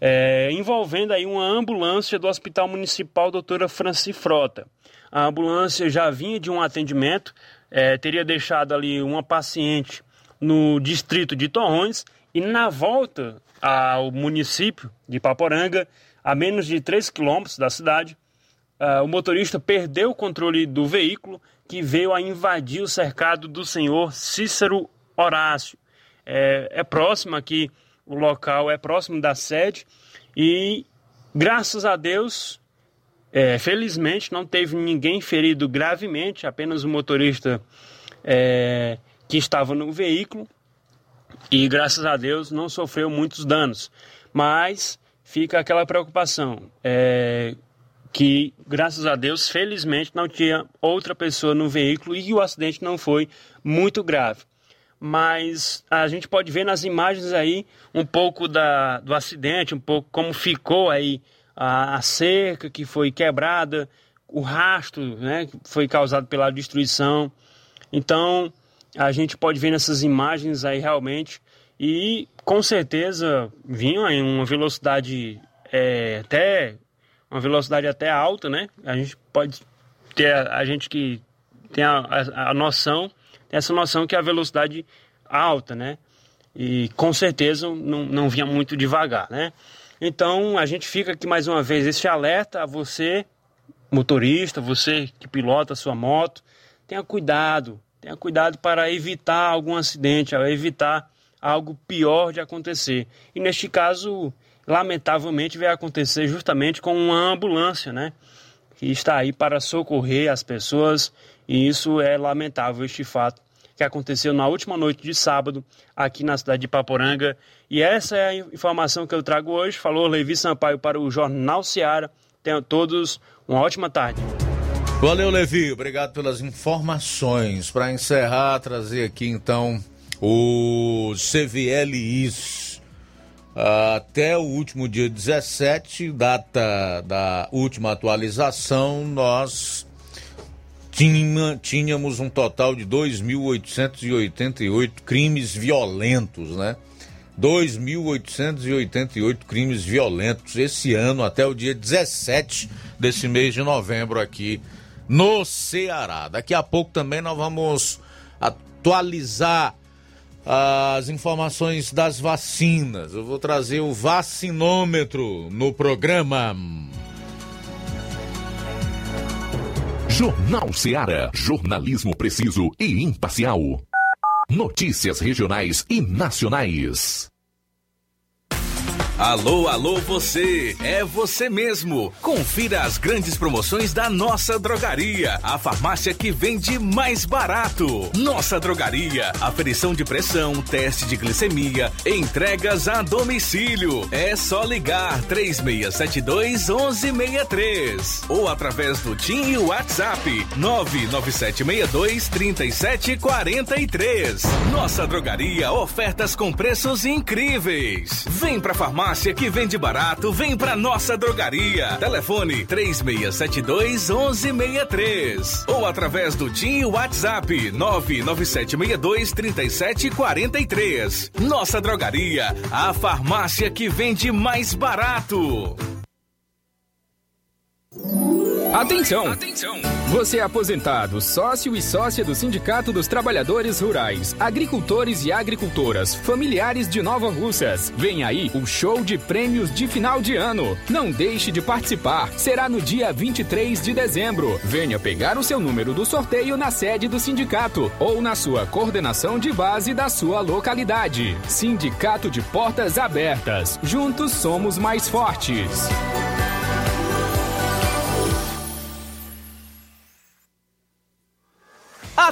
É, envolvendo aí uma ambulância do Hospital Municipal Doutora Franci Frota. A ambulância já vinha de um atendimento, é, teria deixado ali uma paciente no distrito de Torrões e na volta ao município de Paporanga, a menos de 3 quilômetros da cidade, uh, o motorista perdeu o controle do veículo que veio a invadir o cercado do senhor Cícero Horácio. É, é próximo aqui, o local é próximo da sede e graças a Deus, é, felizmente não teve ninguém ferido gravemente, apenas o motorista é, que estava no veículo e graças a Deus não sofreu muitos danos. Mas fica aquela preocupação. É, que, graças a Deus, felizmente não tinha outra pessoa no veículo e o acidente não foi muito grave. Mas a gente pode ver nas imagens aí um pouco da, do acidente, um pouco como ficou aí a, a cerca que foi quebrada, o rastro né, que foi causado pela destruição. Então a gente pode ver nessas imagens aí realmente e com certeza vinham em uma velocidade é, até uma velocidade até alta, né? A gente pode ter, a, gente que tem a, a, a, noção, essa noção que é a velocidade alta, né? E com certeza não, não vinha muito devagar, né? Então a gente fica aqui mais uma vez esse alerta a você, motorista, você que pilota a sua moto, tenha cuidado, tenha cuidado para evitar algum acidente, evitar algo pior de acontecer. E neste caso, lamentavelmente vai acontecer justamente com uma ambulância, né? Que está aí para socorrer as pessoas e isso é lamentável este fato que aconteceu na última noite de sábado aqui na cidade de Paporanga. E essa é a informação que eu trago hoje. Falou Levi Sampaio para o Jornal Seara. Tenham todos uma ótima tarde. Valeu, Levi. Obrigado pelas informações. Para encerrar, trazer aqui então o CVLIs até o último dia 17, data da última atualização, nós tínhamos um total de 2.888 crimes violentos, né? 2.888 crimes violentos esse ano, até o dia 17 desse mês de novembro, aqui no Ceará. Daqui a pouco também nós vamos atualizar as informações das vacinas. Eu vou trazer o vacinômetro no programa. Jornal Ceará, jornalismo preciso e imparcial. Notícias regionais e nacionais. Alô, alô, você! É você mesmo! Confira as grandes promoções da nossa drogaria, a farmácia que vende mais barato. Nossa drogaria, aferição de pressão, teste de glicemia, entregas a domicílio. É só ligar 3672 1163 ou através do TIM e WhatsApp 99762 3743. Nossa drogaria, ofertas com preços incríveis. Vem pra farmácia farmácia que vende barato, vem pra nossa drogaria. Telefone 3672 1163 ou através do TIM WhatsApp 99762 3743. Nossa drogaria, a farmácia que vende mais barato. Atenção! Atenção! Você é aposentado, sócio e sócia do Sindicato dos Trabalhadores Rurais, Agricultores e Agricultoras, familiares de Nova Russas. Vem aí o show de prêmios de final de ano. Não deixe de participar. Será no dia 23 de dezembro. Venha pegar o seu número do sorteio na sede do sindicato ou na sua coordenação de base da sua localidade. Sindicato de Portas Abertas. Juntos somos mais fortes.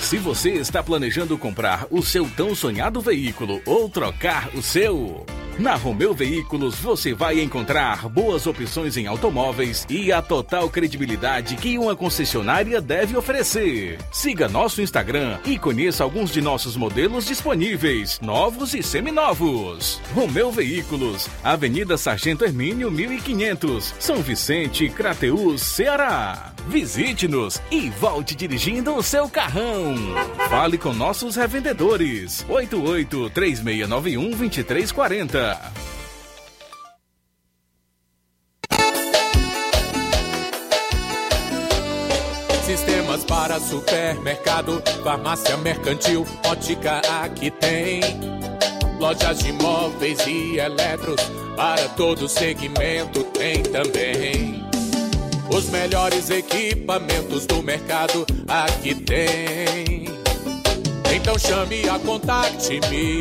Se você está planejando comprar o seu tão sonhado veículo ou trocar o seu, na Romeu Veículos você vai encontrar boas opções em automóveis e a total credibilidade que uma concessionária deve oferecer. Siga nosso Instagram e conheça alguns de nossos modelos disponíveis, novos e seminovos. Romeu Veículos, Avenida Sargento Hermínio 1500, São Vicente, Crateús, Ceará. Visite-nos e volte dirigindo o seu carrão. Fale com nossos revendedores. 88 3691 2340. Sistemas para supermercado, farmácia mercantil, ótica aqui tem. Lojas de móveis e eletros, para todo segmento tem também. Os melhores equipamentos do mercado aqui tem. Então chame a Contact Me,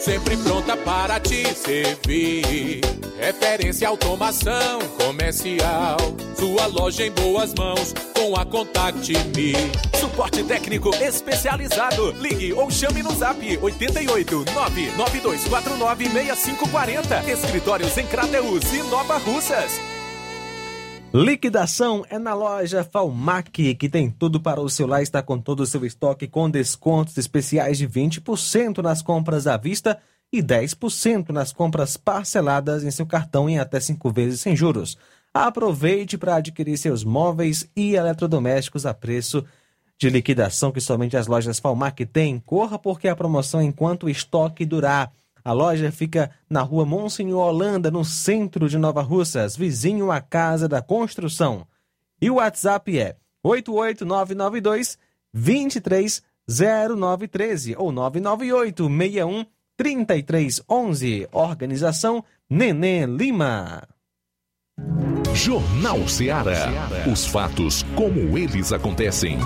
sempre pronta para te servir. Referência automação comercial, sua loja em boas mãos com a Contact Me. Suporte técnico especializado. Ligue ou chame no zap 88 99249 6540. Escritórios em Crateus e Nova Russas. Liquidação é na loja Falmac, que tem tudo para o celular, está com todo o seu estoque com descontos especiais de 20% nas compras à vista e 10% nas compras parceladas em seu cartão em até 5 vezes sem juros. Aproveite para adquirir seus móveis e eletrodomésticos a preço de liquidação que somente as lojas Falmac têm. Corra porque a promoção enquanto o estoque durar. A loja fica na rua Monsenhor Holanda, no centro de Nova Russas, vizinho à Casa da Construção. E o WhatsApp é 88992 230913 ou 998 61 3311. Organização Nenê Lima. Jornal Ceará. Os fatos como eles acontecem.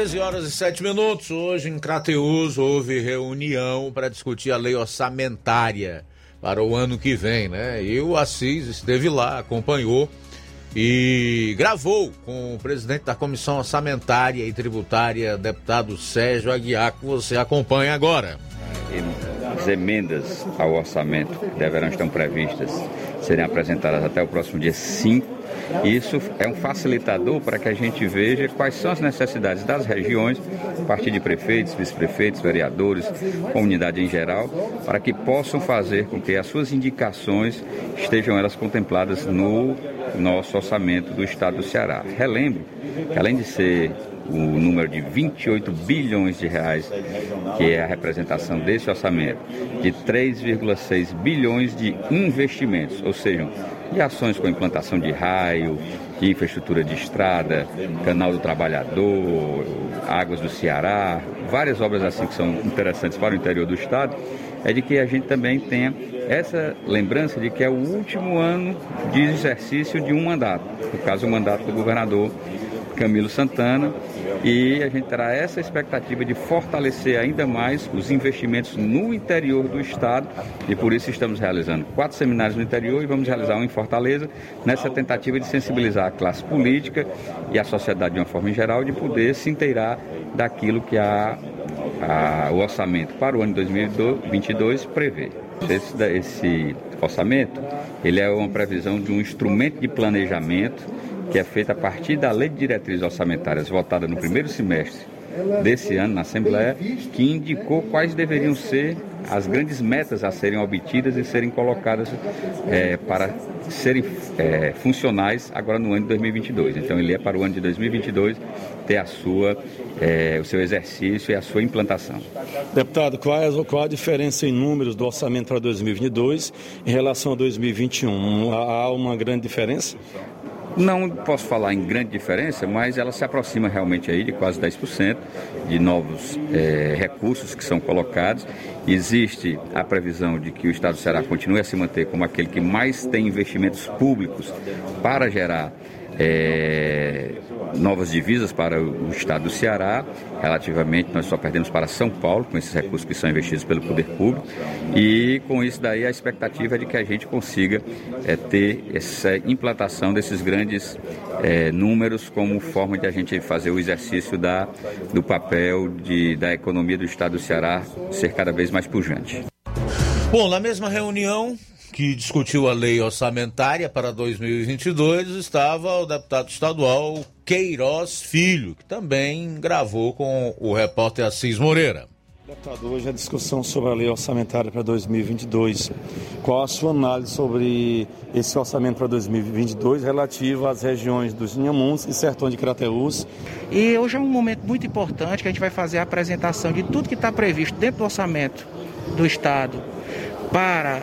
13 horas e 7 minutos. Hoje em Crateus houve reunião para discutir a lei orçamentária para o ano que vem, né? E o Assis esteve lá, acompanhou e gravou com o presidente da Comissão Orçamentária e Tributária, deputado Sérgio Aguiar, que você acompanha agora. As emendas ao orçamento deverão estar previstas serem apresentadas até o próximo dia 5 isso é um facilitador para que a gente veja quais são as necessidades das regiões, a partir de prefeitos, vice-prefeitos, vereadores, comunidade em geral, para que possam fazer com que as suas indicações estejam elas contempladas no nosso orçamento do Estado do Ceará. Relembro que além de ser o número de 28 bilhões de reais, que é a representação desse orçamento, de 3,6 bilhões de investimentos, ou seja, de ações com implantação de raio, de infraestrutura de estrada, canal do trabalhador, águas do Ceará, várias obras assim que são interessantes para o interior do estado, é de que a gente também tenha essa lembrança de que é o último ano de exercício de um mandato, no caso o mandato do governador Camilo Santana, e a gente terá essa expectativa de fortalecer ainda mais os investimentos no interior do estado e por isso estamos realizando quatro seminários no interior e vamos realizar um em Fortaleza nessa tentativa de sensibilizar a classe política e a sociedade de uma forma em geral de poder se inteirar daquilo que a, a, o orçamento para o ano de 2022 prevê. Esse, esse orçamento ele é uma previsão de um instrumento de planejamento que é feita a partir da Lei de Diretrizes Orçamentárias votada no primeiro semestre desse ano na Assembleia, que indicou quais deveriam ser as grandes metas a serem obtidas e serem colocadas é, para serem é, funcionais agora no ano de 2022. Então ele é para o ano de 2022 ter a sua, é, o seu exercício e a sua implantação. Deputado, qual é, qual a diferença em números do orçamento para 2022 em relação a 2021? Há uma grande diferença? Não posso falar em grande diferença, mas ela se aproxima realmente aí de quase 10% de novos é, recursos que são colocados. Existe a previsão de que o Estado do Ceará continue a se manter como aquele que mais tem investimentos públicos para gerar é, novas divisas para o estado do Ceará. Relativamente, nós só perdemos para São Paulo, com esses recursos que são investidos pelo poder público. E com isso daí a expectativa é de que a gente consiga é, ter essa implantação desses grandes é, números como forma de a gente fazer o exercício da, do papel de, da economia do estado do Ceará ser cada vez mais pujante. Bom, na mesma reunião, que discutiu a lei orçamentária para 2022 estava o deputado estadual Queiroz Filho, que também gravou com o repórter Assis Moreira. Deputado, hoje a discussão sobre a lei orçamentária para 2022. Qual a sua análise sobre esse orçamento para 2022 relativo às regiões dos Inhamuns e Sertão de Crateús? E hoje é um momento muito importante que a gente vai fazer a apresentação de tudo que está previsto dentro do orçamento do Estado para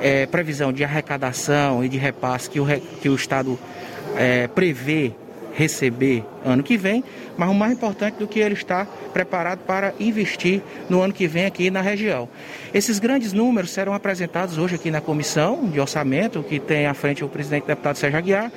é, previsão de arrecadação e de repasse que o, que o Estado é, prevê receber ano que vem, mas o mais importante do que ele está preparado para investir no ano que vem aqui na região. Esses grandes números serão apresentados hoje aqui na comissão de orçamento, que tem à frente o presidente deputado Sérgio Aguiar,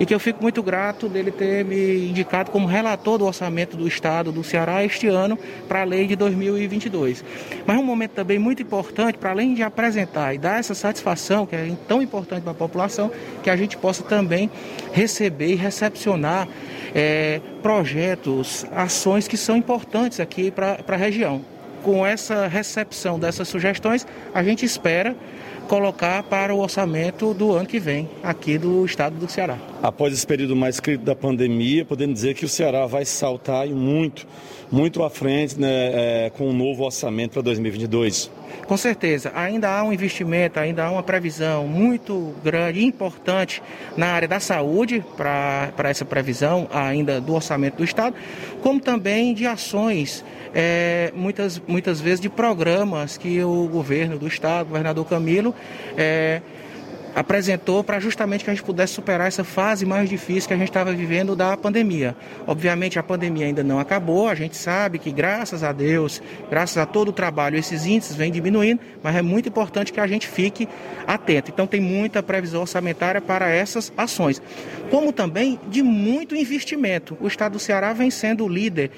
e que eu fico muito grato dele ter me indicado como relator do orçamento do Estado do Ceará este ano para a lei de 2022. Mas um momento também muito importante, para além de apresentar e dar essa satisfação, que é tão importante para a população, que a gente possa também receber e recepcionar é, projetos, ações que são importantes aqui para a região. Com essa recepção dessas sugestões, a gente espera colocar para o orçamento do ano que vem, aqui do estado do Ceará. Após esse período mais crítico da pandemia, podemos dizer que o Ceará vai saltar muito, muito à frente né, é, com um novo orçamento para 2022. Com certeza, ainda há um investimento, ainda há uma previsão muito grande e importante na área da saúde para essa previsão ainda do orçamento do Estado, como também de ações é, muitas, muitas vezes de programas que o governo do estado, o governador Camilo, é, apresentou para justamente que a gente pudesse superar essa fase mais difícil que a gente estava vivendo da pandemia. Obviamente a pandemia ainda não acabou, a gente sabe que graças a Deus, graças a todo o trabalho, esses índices vêm diminuindo, mas é muito importante que a gente fique atento. Então tem muita previsão orçamentária para essas ações, como também de muito investimento. O estado do Ceará vem sendo o líder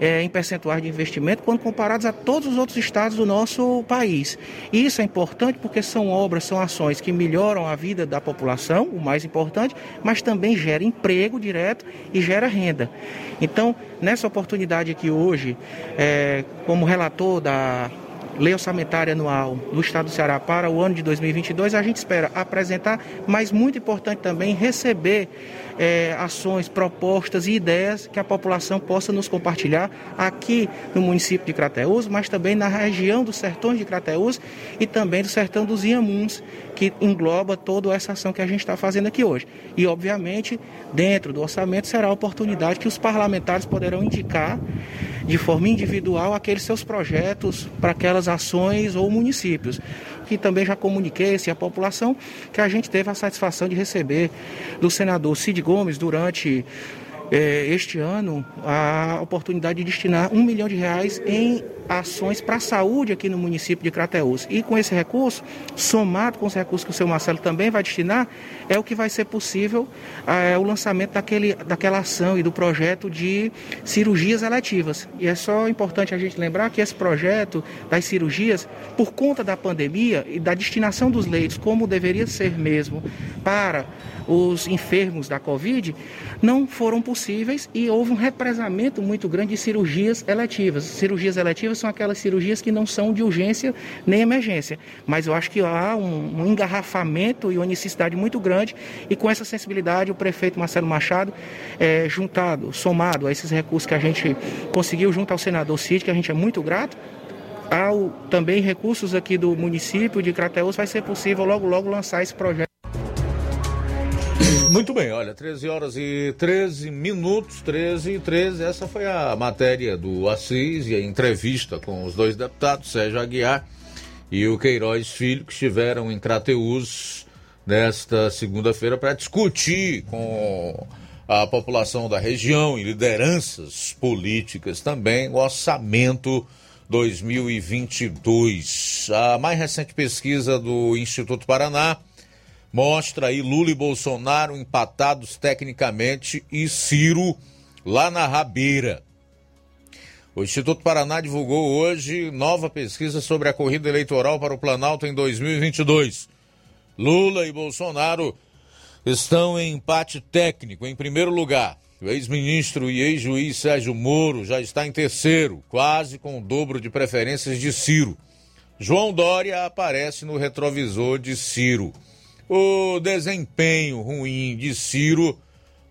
é, em percentuais de investimento quando comparados a todos os outros estados do nosso país. E isso é importante porque são obras, são ações que melhoram a vida da população, o mais importante, mas também gera emprego direto e gera renda. Então, nessa oportunidade aqui hoje, é, como relator da Lei Orçamentária Anual do Estado do Ceará para o ano de 2022, a gente espera apresentar, mas muito importante também receber é, ações, propostas e ideias que a população possa nos compartilhar aqui no município de Crateús, mas também na região dos sertões de Crateús e também do sertão dos Iamuns, que engloba toda essa ação que a gente está fazendo aqui hoje. E, obviamente, dentro do orçamento será a oportunidade que os parlamentares poderão indicar de forma individual aqueles seus projetos para aquelas ações ou municípios. Que também já comuniquei assim, à população que a gente teve a satisfação de receber do senador Cid Gomes durante é, este ano a oportunidade de destinar um milhão de reais em ações para a saúde aqui no município de Crateús. E com esse recurso, somado com os recursos que o seu Marcelo também vai destinar, é o que vai ser possível é, o lançamento daquele, daquela ação e do projeto de cirurgias eletivas. E é só importante a gente lembrar que esse projeto das cirurgias, por conta da pandemia e da destinação dos leitos, como deveria ser mesmo para os enfermos da Covid, não foram possíveis e houve um represamento muito grande de cirurgias eletivas. Cirurgias eletivas são aquelas cirurgias que não são de urgência nem emergência, mas eu acho que há um, um engarrafamento e uma necessidade muito grande e com essa sensibilidade o prefeito Marcelo Machado, é, juntado, somado a esses recursos que a gente conseguiu junto ao senador Cid, que a gente é muito grato, ao também recursos aqui do município de Crateús, vai ser possível logo logo lançar esse projeto. Muito bem, olha, 13 horas e 13 minutos, 13 e 13. Essa foi a matéria do Assis e a entrevista com os dois deputados, Sérgio Aguiar e o Queiroz Filho, que estiveram em Crateús nesta segunda-feira para discutir com a população da região e lideranças políticas também o orçamento 2022. A mais recente pesquisa do Instituto Paraná mostra aí Lula e Bolsonaro empatados tecnicamente e Ciro lá na rabeira. O Instituto Paraná divulgou hoje nova pesquisa sobre a corrida eleitoral para o Planalto em 2022. Lula e Bolsonaro estão em empate técnico. Em primeiro lugar, o ex-ministro e ex-juiz Sérgio Moro já está em terceiro, quase com o dobro de preferências de Ciro. João Dória aparece no retrovisor de Ciro. O desempenho ruim de Ciro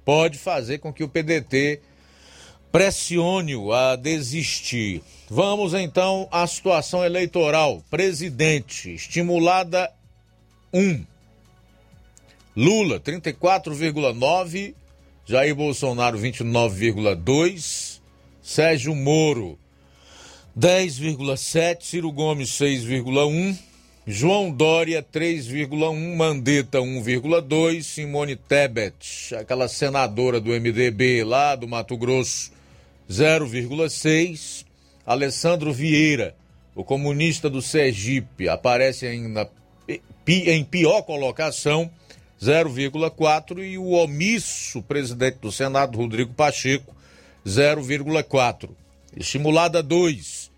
pode fazer com que o PDT pressione-o a desistir. Vamos então à situação eleitoral. Presidente, estimulada 1. Lula, 34,9. Jair Bolsonaro, 29,2. Sérgio Moro, 10,7. Ciro Gomes, 6,1. João Dória 3,1, Mandetta 1,2, Simone Tebet, aquela senadora do MDB lá do Mato Grosso, 0,6, Alessandro Vieira, o comunista do Sergipe, aparece ainda em pior colocação, 0,4 e o omisso presidente do Senado, Rodrigo Pacheco, 0,4. Estimulada 2.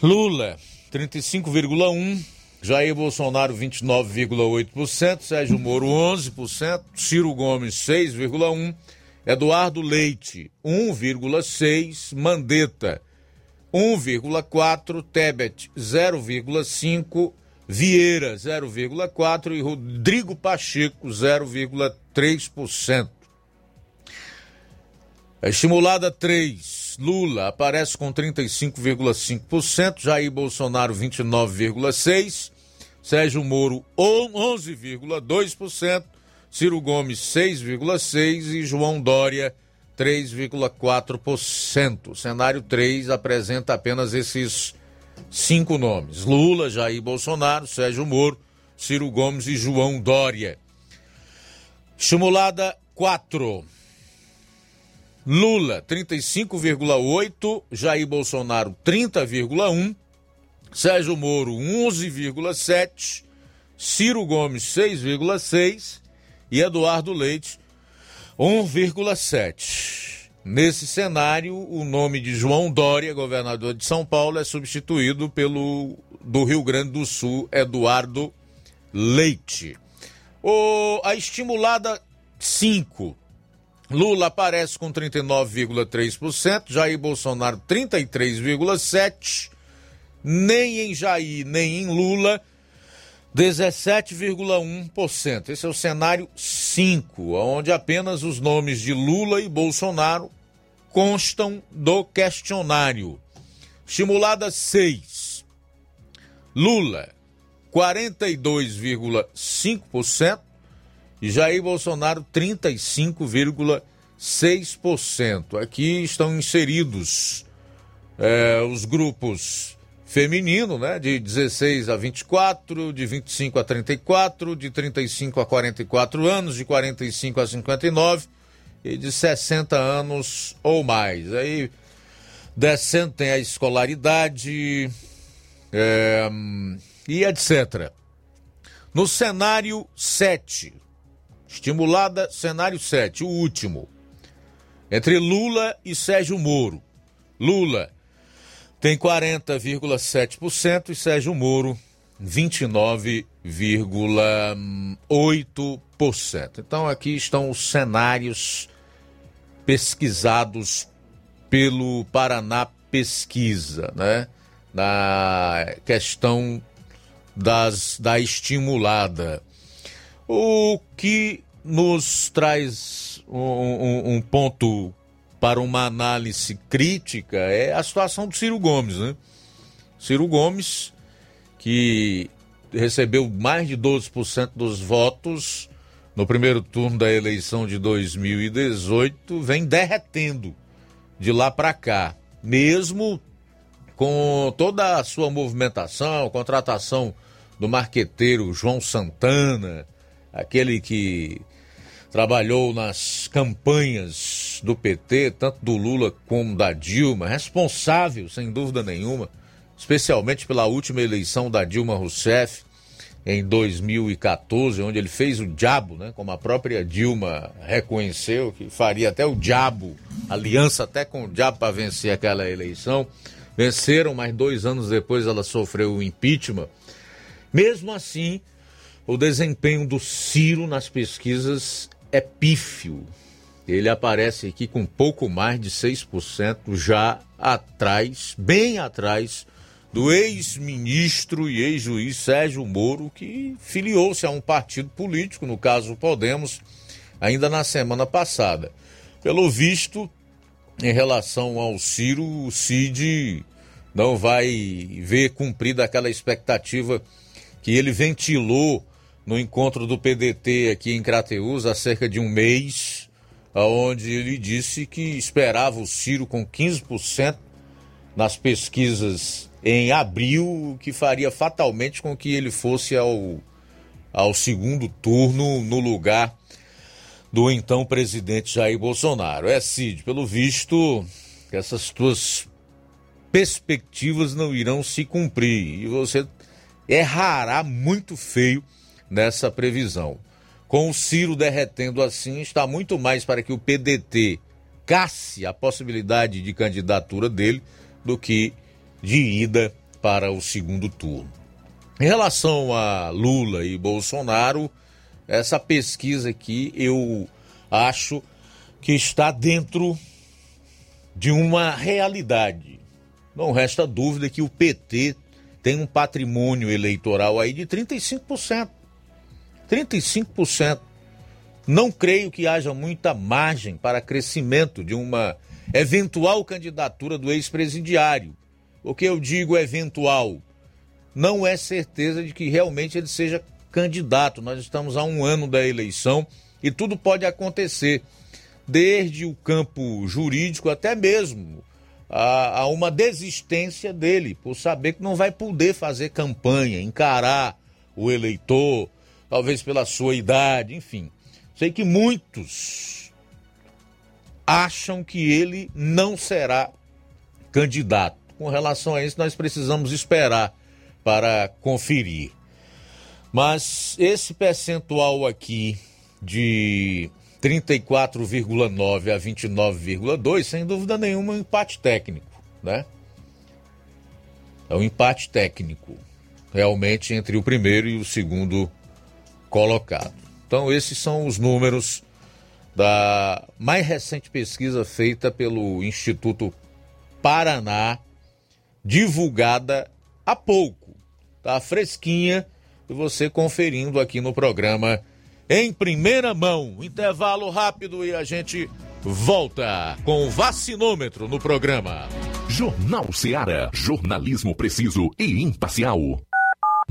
Lula 35,1%, Jair Bolsonaro 29,8%, Sérgio Moro 11%, Ciro Gomes 6,1%, Eduardo Leite 1,6%, Mandetta 1,4%, Tebet 0,5%, Vieira 0,4% e Rodrigo Pacheco 0,3%. Estimulada 3, Lula aparece com 35,5%, Jair Bolsonaro 29,6%, Sérgio Moro 11,2%, Ciro Gomes 6,6% e João Dória 3,4%. O cenário 3 apresenta apenas esses cinco nomes: Lula, Jair Bolsonaro, Sérgio Moro, Ciro Gomes e João Dória. Estimulada 4. Lula 35,8, Jair Bolsonaro 30,1, Sérgio Moro 11,7, Ciro Gomes 6,6 e Eduardo Leite 1,7. Nesse cenário, o nome de João Dória, governador de São Paulo, é substituído pelo do Rio Grande do Sul, Eduardo Leite. O, a estimulada 5. Lula aparece com 39,3%, Jair Bolsonaro 33,7%, nem em Jair, nem em Lula 17,1%. Esse é o cenário 5, onde apenas os nomes de Lula e Bolsonaro constam do questionário. Estimulada 6. Lula, 42,5% e Jair Bolsonaro, 35,6%. Aqui estão inseridos é, os grupos feminino, né, de 16 a 24, de 25 a 34, de 35 a 44 anos, de 45 a 59 e de 60 anos ou mais. Aí descendo tem a escolaridade é, e etc. No cenário 7, estimulada cenário 7, o último, entre Lula e Sérgio Moro. Lula tem 40,7% e Sérgio Moro 29,8%. Então aqui estão os cenários pesquisados pelo Paraná Pesquisa, né? Na questão das, da estimulada. O que nos traz um, um, um ponto para uma análise crítica é a situação do Ciro Gomes, né? Ciro Gomes, que recebeu mais de 12% dos votos no primeiro turno da eleição de 2018, vem derretendo de lá para cá, mesmo com toda a sua movimentação, contratação do marqueteiro João Santana, aquele que trabalhou nas campanhas do PT, tanto do Lula como da Dilma, responsável, sem dúvida nenhuma, especialmente pela última eleição da Dilma Rousseff em 2014, onde ele fez o diabo, né, como a própria Dilma reconheceu, que faria até o diabo, aliança até com o diabo para vencer aquela eleição. Venceram, mas dois anos depois ela sofreu o impeachment. Mesmo assim, o desempenho do Ciro nas pesquisas é pífio. Ele aparece aqui com pouco mais de 6%, já atrás, bem atrás, do ex-ministro e ex-juiz Sérgio Moro, que filiou-se a um partido político, no caso Podemos, ainda na semana passada. Pelo visto, em relação ao Ciro, o Cid não vai ver cumprida aquela expectativa que ele ventilou no encontro do PDT aqui em Crateus há cerca de um mês, onde ele disse que esperava o Ciro com 15% nas pesquisas em abril, que faria fatalmente com que ele fosse ao, ao segundo turno no lugar do então presidente Jair Bolsonaro. É, Cid, pelo visto, essas tuas perspectivas não irão se cumprir e você errará muito feio nessa previsão. Com o Ciro derretendo assim, está muito mais para que o PDT casse a possibilidade de candidatura dele do que de ida para o segundo turno. Em relação a Lula e Bolsonaro, essa pesquisa aqui eu acho que está dentro de uma realidade. Não resta dúvida que o PT tem um patrimônio eleitoral aí de 35%. 35%. Não creio que haja muita margem para crescimento de uma eventual candidatura do ex-presidiário. O que eu digo eventual não é certeza de que realmente ele seja candidato. Nós estamos a um ano da eleição e tudo pode acontecer, desde o campo jurídico até mesmo a, a uma desistência dele, por saber que não vai poder fazer campanha, encarar o eleitor, talvez pela sua idade, enfim. Sei que muitos acham que ele não será candidato. Com relação a isso, nós precisamos esperar para conferir. Mas esse percentual aqui de 34,9 a 29,2, sem dúvida nenhuma, é um empate técnico, né? É um empate técnico, realmente, entre o primeiro e o segundo colocado. Então, esses são os números da mais recente pesquisa feita pelo Instituto Paraná, divulgada há pouco. Tá fresquinha e você conferindo aqui no programa em primeira mão. Intervalo rápido e a gente volta com o vacinômetro no programa. Jornal Seara. Jornalismo preciso e imparcial.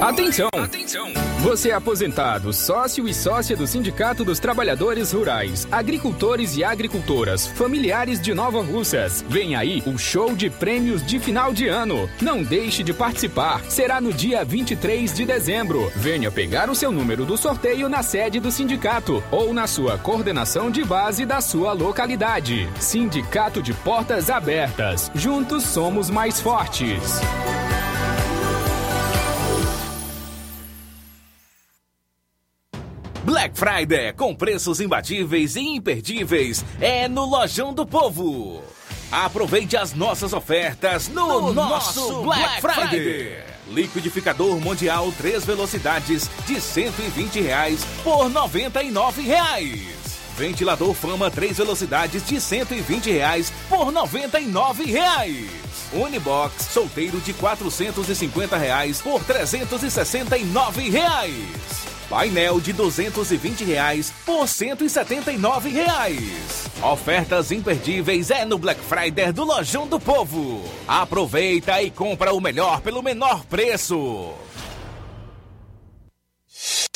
Atenção! Atenção! Você é aposentado, sócio e sócia do Sindicato dos Trabalhadores Rurais, Agricultores e Agricultoras, familiares de Nova Russas. Vem aí o show de prêmios de final de ano. Não deixe de participar. Será no dia 23 de dezembro. Venha pegar o seu número do sorteio na sede do sindicato ou na sua coordenação de base da sua localidade. Sindicato de Portas Abertas. Juntos somos mais fortes. Black Friday com preços imbatíveis e imperdíveis é no Lojão do Povo. Aproveite as nossas ofertas no, No nosso, nosso Black, Black Friday. Friday. Liquidificador Mundial 3 velocidades de 120 reais por 99 reais. Ventilador Fama 3 velocidades de 120 reais por 99 reais. Unibox solteiro de 450 reais por 369 reais. Painel de 220 reais por 179 reais. Ofertas imperdíveis é no Black Friday do Lojão do Povo. Aproveita e compra o melhor pelo menor preço.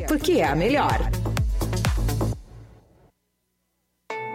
porque é a melhor.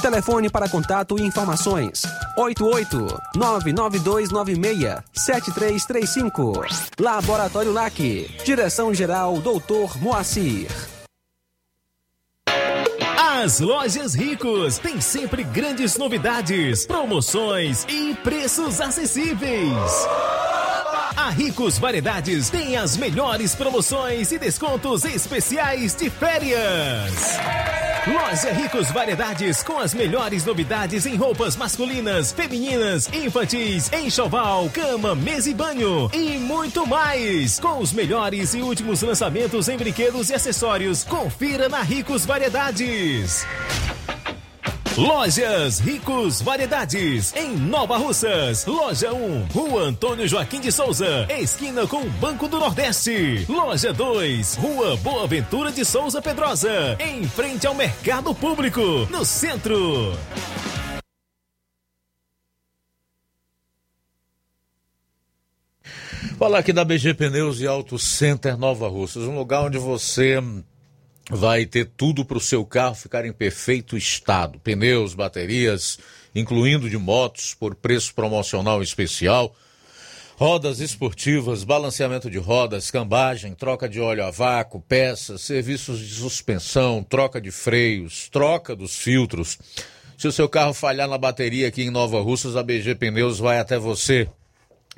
Telefone para contato e informações: 88-99296-7335. Laboratório LAC. Direção-Geral Doutor Moacir. As lojas Ricos têm sempre grandes novidades, promoções e preços acessíveis. A Ricos Variedades tem as melhores promoções e descontos especiais de férias. Loja Ricos Variedades com as melhores novidades em roupas masculinas, femininas, infantis, enxoval, cama, mesa e banho e muito mais. Com os melhores e últimos lançamentos em brinquedos e acessórios, confira na Ricos Variedades. Lojas Ricos Variedades, em Nova Russas. Loja 1, Rua Antônio Joaquim de Souza, esquina com o Banco do Nordeste. Loja 2, Rua Boa Ventura de Souza Pedrosa, em frente ao Mercado Público, no centro. Falar aqui da BG Pneus e Auto Center Nova Russas, um lugar onde você vai ter tudo para o seu carro ficar em perfeito estado: pneus, baterias, incluindo de motos por preço promocional especial, rodas esportivas, balanceamento de rodas, cambagem, troca de óleo a vácuo, peças, serviços de suspensão, troca de freios, troca dos filtros. Se o seu carro falhar na bateria aqui em Nova Russas, a BG Pneus vai até você.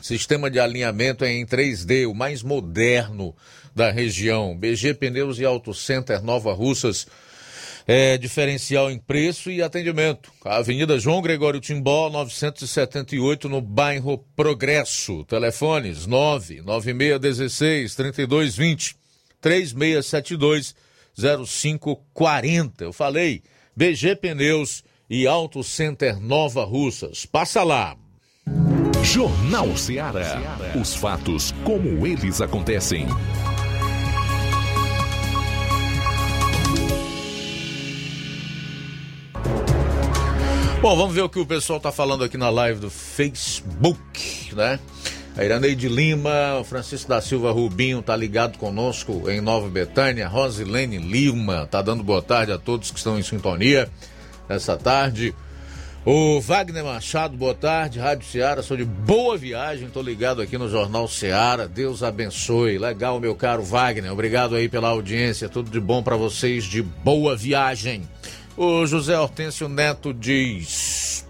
Sistema de alinhamento é em 3D, o mais moderno da região. BG Pneus e Auto Center Nova Russas. É, diferencial em preço e atendimento. Avenida João Gregório Timbó, 978, no bairro Progresso. Telefones 99616 3220 3672 0540. Eu falei, BG Pneus e Auto Center Nova Russas. Passa lá. Jornal Ceará. Os fatos como eles acontecem. Bom, vamos ver o que o pessoal está falando aqui na live do Facebook, né? A Iraneide Lima, o Francisco da Silva Rubinho tá ligado conosco em Nova Betânia. Rosilene Lima tá dando boa tarde a todos que estão em sintonia nessa tarde. O Wagner Machado, boa tarde. Rádio Ceará, sou de boa viagem, tô ligado aqui no Jornal Ceará. Deus abençoe. Legal, meu caro Wagner. Obrigado aí pela audiência. Tudo de bom para vocês de boa viagem. O José Hortêncio Neto diz: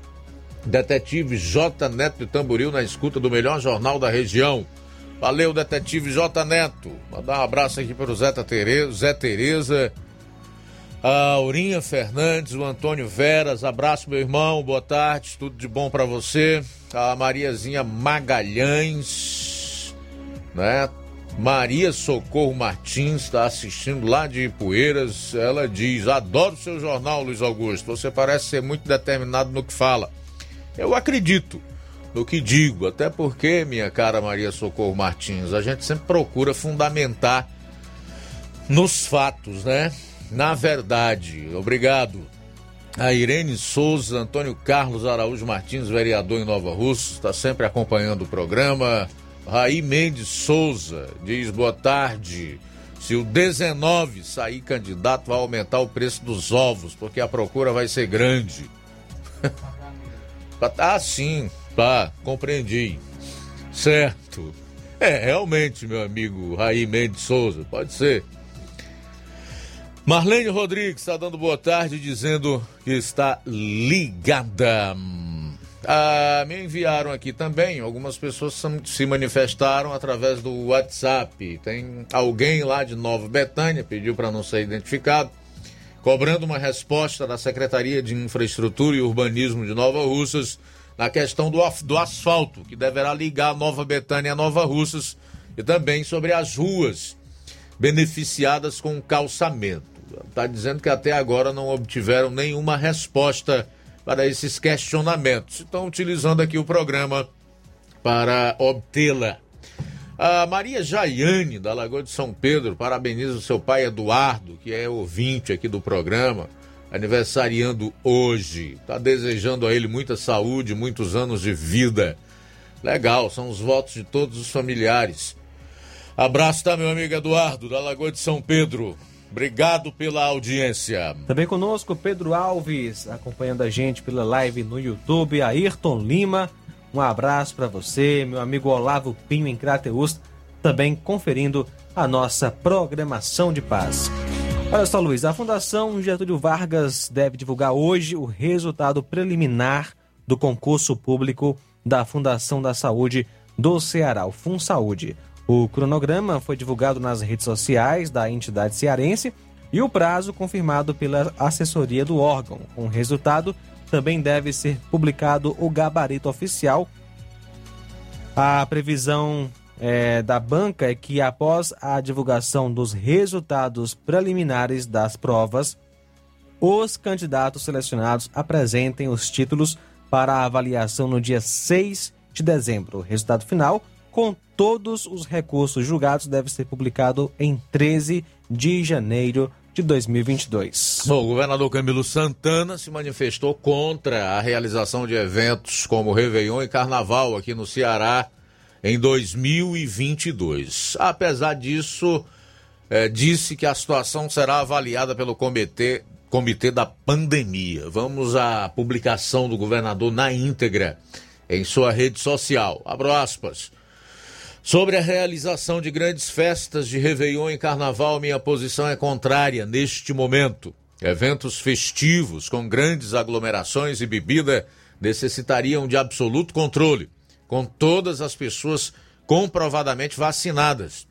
Detetive J. Neto de Tamboril na escuta do melhor jornal da região. Valeu, detetive J. Neto. Mandar um abraço aqui para o Zé Tereza, a Aurinha Fernandes, o Antônio Veras. Abraço, meu irmão. Boa tarde. Tudo de bom para você. A Mariazinha Magalhães, né? Maria Socorro Martins está assistindo lá de Ipueiras. Ela diz: Adoro seu jornal, Luiz Augusto. Você parece ser muito determinado no que fala. Eu acredito no que digo, até porque, minha cara Maria Socorro Martins, a gente sempre procura fundamentar nos fatos, né? Na verdade. Obrigado. A Irene Souza, Antônio Carlos Araújo Martins, vereador em Nova Russa, está sempre acompanhando o programa. Raí Mendes Souza diz boa tarde. Se o 19 sair candidato, vai aumentar o preço dos ovos, porque a procura vai ser grande. ah, sim, tá, compreendi. Certo. É, realmente, meu amigo Raí Mendes Souza, pode ser. Marlene Rodrigues está dando boa tarde, dizendo que está ligada. Ah, me enviaram aqui também, algumas pessoas se manifestaram através do WhatsApp. Tem alguém lá de Nova Betânia, pediu para não ser identificado, cobrando uma resposta da Secretaria de Infraestrutura e Urbanismo de Nova Russas na questão do, do asfalto, que deverá ligar Nova Betânia a Nova Russas, e também sobre as ruas beneficiadas com calçamento. Está dizendo que até agora não obtiveram nenhuma resposta para esses questionamentos. Estão utilizando aqui o programa para obtê-la. A Maria Jaiane, da Lagoa de São Pedro, parabeniza o seu pai Eduardo, que é ouvinte aqui do programa, aniversariando hoje. Está desejando a ele muita saúde, muitos anos de vida. Legal, são os votos de todos os familiares. Abraço, tá, meu amigo Eduardo, da Lagoa de São Pedro. Obrigado pela audiência. Também conosco Pedro Alves, acompanhando a gente pela live no YouTube. Ayrton Lima, um abraço para você. Meu amigo Olavo Pinho em Crateus, também conferindo a nossa programação de paz. Olha só, Luiz, a Fundação Getúlio Vargas deve divulgar hoje o resultado preliminar do concurso público da Fundação da Saúde do Ceará, o FunSaúde. O cronograma foi divulgado nas redes sociais da entidade cearense e o prazo confirmado pela assessoria do órgão. Com resultado, também deve ser publicado o gabarito oficial. A previsão é, da banca é que, após a divulgação dos resultados preliminares das provas, os candidatos selecionados apresentem os títulos para avaliação no dia 6 de dezembro. O resultado final com todos os recursos julgados deve ser publicado em 13 de janeiro de 2022. Bom, o governador Camilo Santana se manifestou contra a realização de eventos como Réveillon e Carnaval aqui no Ceará em 2022. Apesar disso, é, disse que a situação será avaliada pelo comitê, comitê da pandemia. Vamos à publicação do governador na íntegra em sua rede social. Abro aspas. Sobre a realização de grandes festas de Réveillon e Carnaval, minha posição é contrária neste momento. Eventos festivos com grandes aglomerações e bebida necessitariam de absoluto controle, com todas as pessoas comprovadamente vacinadas,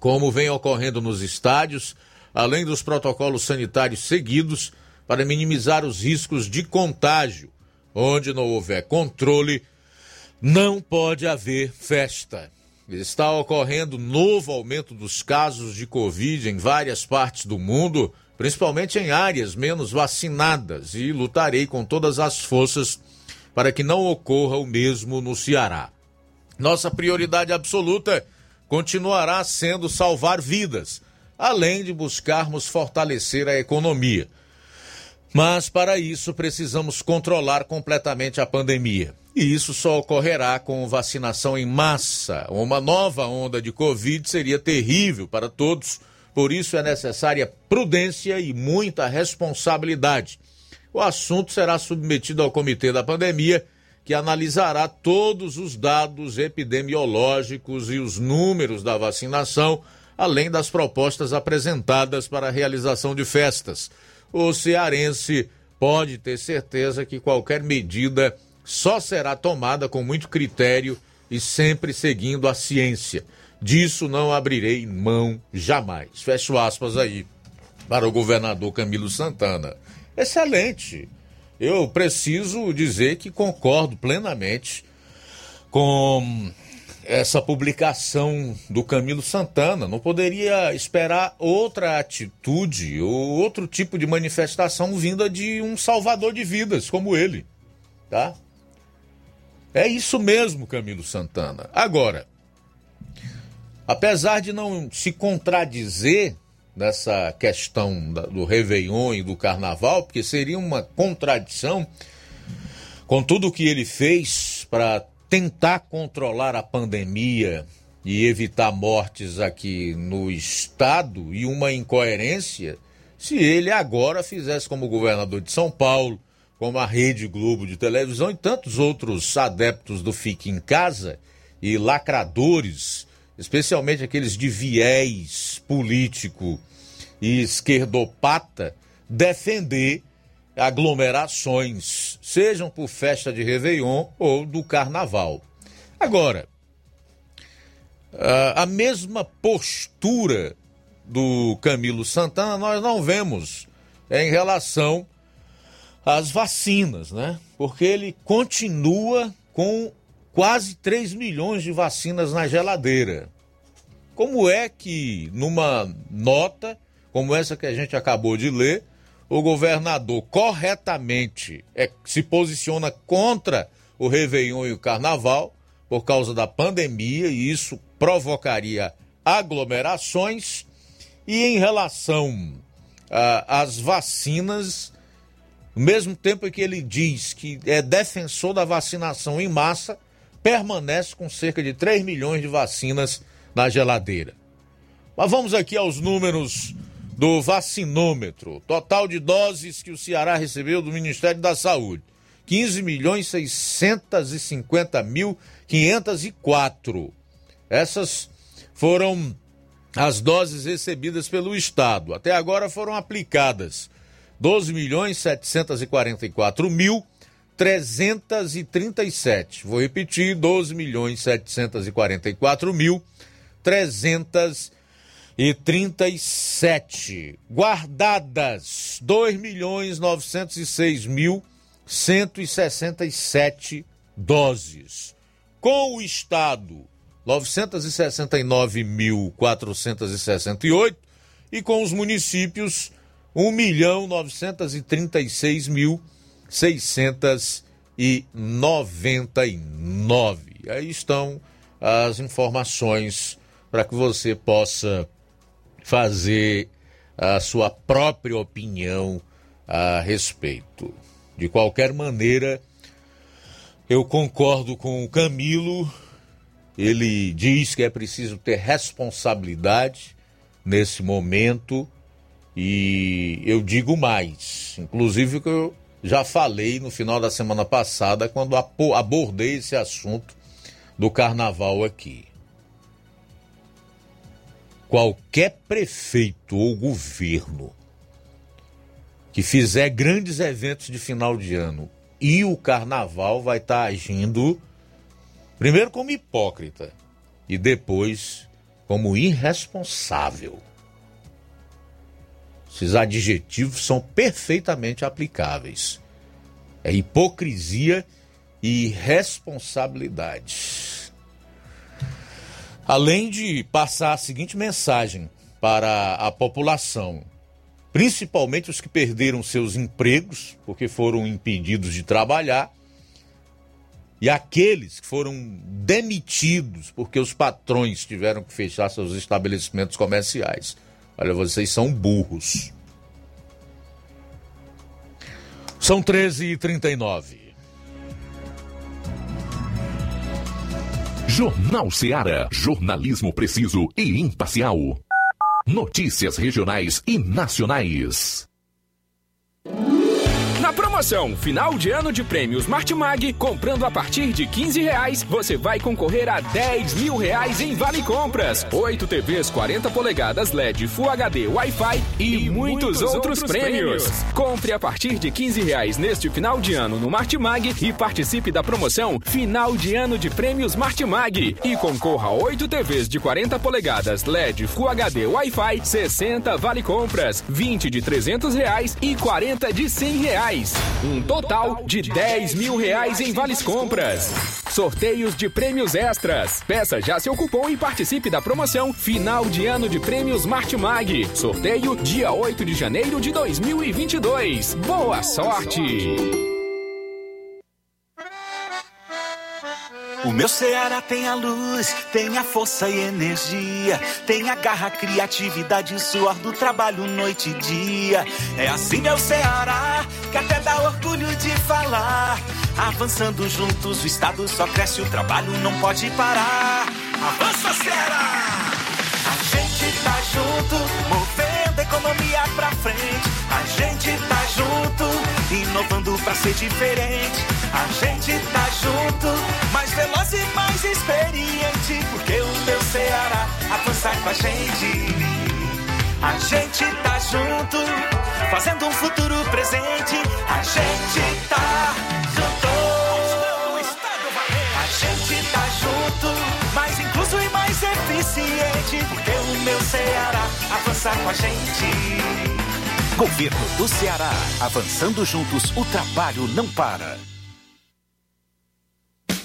como vem ocorrendo nos estádios, além dos protocolos sanitários seguidos para minimizar os riscos de contágio. Onde não houver controle, não pode haver festa. Está ocorrendo novo aumento dos casos de Covid em várias partes do mundo, principalmente em áreas menos vacinadas, e lutarei com todas as forças para que não ocorra o mesmo no Ceará. Nossa prioridade absoluta continuará sendo salvar vidas, além de buscarmos fortalecer a economia. Mas para isso precisamos controlar completamente a pandemia. E isso só ocorrerá com vacinação em massa. Uma nova onda de Covid seria terrível para todos, por isso é necessária prudência e muita responsabilidade. O assunto será submetido ao Comitê da Pandemia, que analisará todos os dados epidemiológicos e os números da vacinação, além das propostas apresentadas para a realização de festas. O cearense pode ter certeza que qualquer medida só será tomada com muito critério e sempre seguindo a ciência. Disso não abrirei mão jamais. Fecho aspas aí para o governador Camilo Santana. Excelente. Eu preciso dizer que concordo plenamente com essa publicação do Camilo Santana. Não poderia esperar outra atitude ou outro tipo de manifestação vinda de um salvador de vidas como ele, tá? É isso mesmo, Camilo Santana. Agora, apesar de não se contradizer nessa questão do Réveillon e do Carnaval, porque seria uma contradição com tudo o que ele fez para tentar controlar a pandemia e evitar mortes aqui no estado e uma incoerência se ele agora fizesse como governador de São Paulo, como a Rede Globo de televisão e tantos outros adeptos do Fique em Casa e lacradores, especialmente aqueles de viés político e esquerdopata, defender aglomerações, sejam por festa de Réveillon ou do Carnaval. Agora, a mesma postura do Camilo Santana nós não vemos em relação as vacinas, né? Porque ele continua com quase 3 milhões de vacinas na geladeira. Como é que, numa nota como essa que a gente acabou de ler, o governador corretamente é, se posiciona contra o Réveillon e o Carnaval por causa da pandemia e isso provocaria aglomerações. E em relação às vacinas, ao mesmo tempo em que ele diz que é defensor da vacinação em massa, permanece com cerca de 3 milhões de vacinas na geladeira. Mas vamos aqui aos números do vacinômetro. Total de doses que o Ceará recebeu do Ministério da Saúde: 15 milhões 650 mil 504. Essas foram as doses recebidas pelo Estado. Até agora foram aplicadas 12 milhões 744 mil 337. Vou repetir, 12 milhões 744 mil 337. Guardadas 2 milhões 906 mil 167 doses. Com o Estado, 969.468 e com os municípios, 1 milhão 936 mil 699. Aí estão as informações para que você possa fazer a sua própria opinião a respeito. De qualquer maneira, eu concordo com o Camilo. Ele diz que é preciso ter responsabilidade nesse momento. E eu digo mais, inclusive que eu já falei no final da semana passada, quando abordei esse assunto do carnaval aqui. Qualquer prefeito ou governo que fizer grandes eventos de final de ano e o carnaval vai estar tá agindo primeiro como hipócrita e depois como irresponsável. Esses adjetivos são perfeitamente aplicáveis. É hipocrisia e responsabilidade. Além de passar a seguinte mensagem para a população, principalmente os que perderam seus empregos porque foram impedidos de trabalhar, e aqueles que foram demitidos porque os patrões tiveram que fechar seus estabelecimentos comerciais. Olha, vocês são burros. São 13h39. Jornal Seara. Jornalismo preciso e imparcial. Notícias regionais e nacionais. Na promoção Final de Ano de Prêmios Martimag, comprando a partir de 15 reais, você vai concorrer a 10 mil reais em Vale Compras, 8 TVs 40 polegadas LED Full HD Wi-Fi e, e muitos, muitos, outros, outros prêmios. prêmios. Compre a partir de 15 reais neste final de ano no Martimag e participe da promoção Final de Ano de Prêmios Martimag e concorra a 8 TVs de 40 polegadas LED Full HD Wi-Fi, 60 Vale Compras, 20 de 300 reais e 40 de 100 reais reais. Um total de 10 mil reais em vales compras. Sorteios de prêmios extras. Peça já seu cupom e participe da promoção Final de Ano de Prêmios Martimag. Sorteio dia 8 de janeiro de 2022. Boa sorte! O meu Ceará tem a luz, tem a força e energia, tem a garra, criatividade e suor do trabalho noite e dia. É assim meu Ceará, que até dá orgulho de falar. Avançando juntos, o estado só cresce, o trabalho não pode parar. Avança Ceará! A gente tá junto, movendo a economia pra frente. A gente tá junto, inovando pra ser diferente. A gente tá junto, mais veloz e mais experiente. Porque o meu Ceará avança com a gente. A gente tá junto, fazendo um futuro presente. A gente tá junto. A gente tá junto, mais incluso e mais eficiente. Porque o meu Ceará avança com a gente. Governo do Ceará. Avançando juntos, o trabalho não para.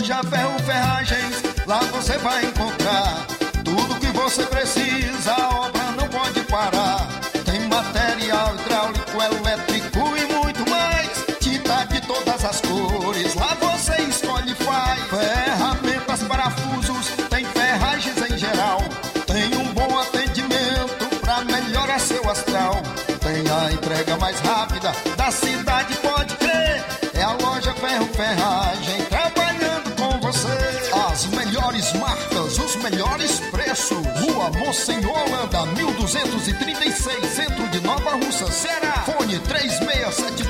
Loja Ferro Ferragens, lá você vai encontrar Rua Monsenhor Holanda, 1236, centro de Nova Russa, Ceará. Fone 36720179.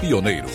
Pioneiro.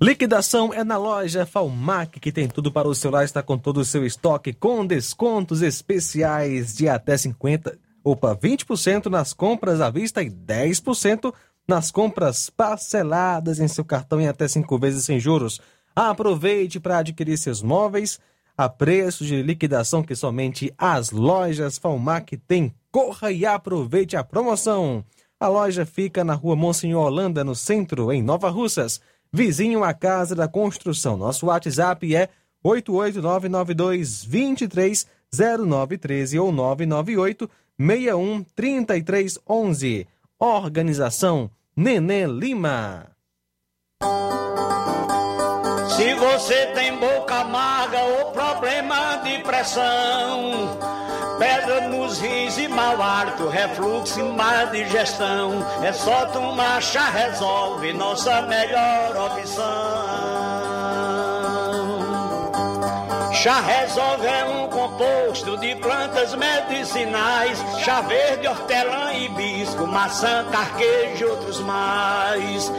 Liquidação é na loja Falmac, que tem tudo para o celular, está com todo o seu estoque, com descontos especiais de até 50%, opa, 20% nas compras à vista e 10% nas compras parceladas em seu cartão em até 5 vezes sem juros. Aproveite para adquirir seus móveis a preço de liquidação que somente as lojas Falmac têm. Corra e aproveite a promoção. A loja fica na rua Monsenhor Holanda, no centro, em Nova Russas, vizinho à Casa da Construção. Nosso WhatsApp é 88992230913 ou 998 613311. Organização Nenê Lima. Você tem boca amarga ou problema de pressão, pedra nos rins e mau hálito, refluxo e má digestão, é só tomar chá resolve, nossa melhor opção. Chá resolve é um composto de plantas medicinais, chá verde, hortelã, hibisco, maçã, carquejo e outros mais.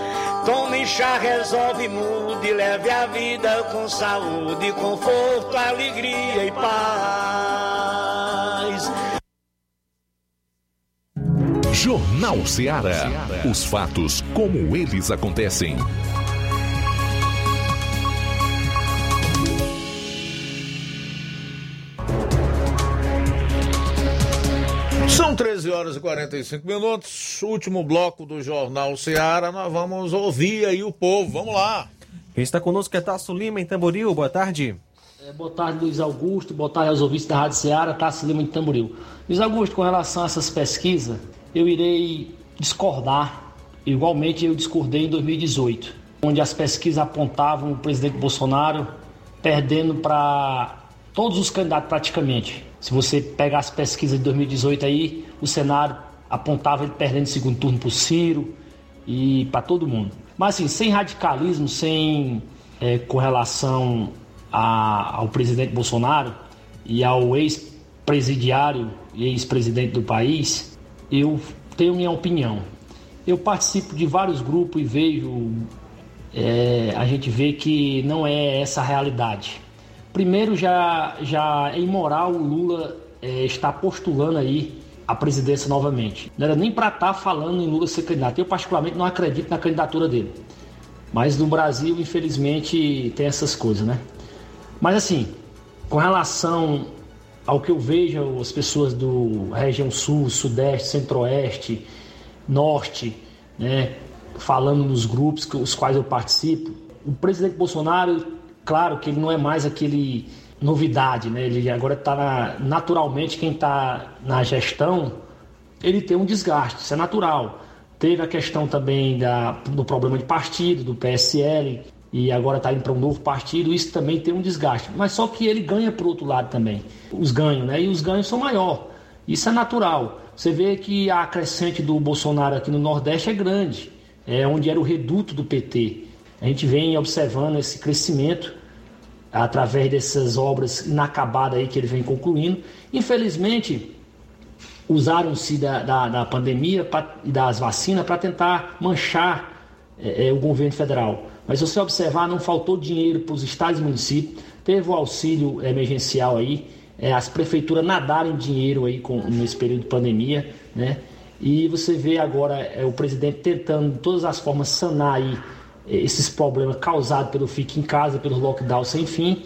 Tome chá, resolve, mude, leve a vida com saúde, conforto, alegria e paz. Jornal Ceará. Os fatos como eles acontecem. São 13 horas e 45 minutos, último bloco do Jornal Ceará. Nós vamos ouvir aí o povo. Vamos lá. Quem está conosco é Tasso Lima, em Tamboril. Boa tarde. É, boa tarde, Luiz Augusto. Boa tarde aos ouvintes da Rádio Ceará, Tasso Lima, em Tamboril. Luiz Augusto, com relação a essas pesquisas, eu irei discordar. Igualmente, eu discordei em 2018, onde as pesquisas apontavam o presidente Bolsonaro perdendo para todos os candidatos praticamente. Se você pegar as pesquisas de 2018 aí, o cenário apontava ele perdendo o segundo turno para o Ciro e para todo mundo. Mas assim, sem radicalismo, sem é, correlação a, ao presidente Bolsonaro e ao ex-presidiário e ex-presidente do país, eu tenho minha opinião. Eu participo de vários grupos e vejo é, a gente vê que não é essa a realidade. Primeiro, já, já é imoral o Lula é, estar postulando aí a presidência novamente. Não era nem para estar tá falando em Lula ser candidato. Eu, particularmente, não acredito na candidatura dele. Mas no Brasil, infelizmente, tem essas coisas, né? Mas assim, com relação ao que eu vejo as pessoas do região sul, sudeste, centro-oeste, norte, né, falando nos grupos com os quais eu participo, o presidente Bolsonaro, claro que ele não é mais aquele novidade, né? Ele agora está naturalmente quem está na gestão, ele tem um desgaste, isso é natural. Teve a questão também da, do problema de partido, do PSL, e agora está indo para um novo partido, isso também tem um desgaste. Mas só que ele ganha por outro lado também, os ganhos, né? E os ganhos são maior. Isso é natural. Você vê que a crescente do Bolsonaro aqui no Nordeste é grande, é onde era o reduto do PT. A gente vem observando esse crescimento através dessas obras inacabadas aí que ele vem concluindo. Infelizmente, usaram-se da, da, da, pandemia e das vacinas para tentar manchar é, é, o governo federal. Mas se você observar, não faltou dinheiro para os estados e municípios, teve o auxílio emergencial aí, é, as prefeituras nadaram dinheiro aí com, nesse período de pandemia, né? E você vê agora é, o presidente tentando de todas as formas sanar aí esses problemas causados pelo fique em casa, pelo lockdown sem fim,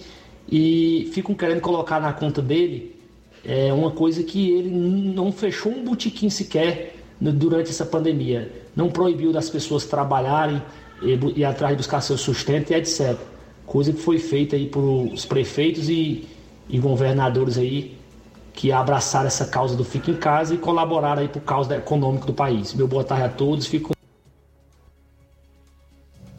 e ficam querendo colocar na conta dele é, uma coisa que ele não fechou um botequim sequer durante essa pandemia, não proibiu das pessoas trabalharem e ir atrás de buscar seu sustento e etc. Coisa que foi feita aí por os prefeitos e, e governadores aí que abraçaram essa causa do Fique em Casa e colaboraram aí por causa econômica do país. Meu boa tarde a todos, fico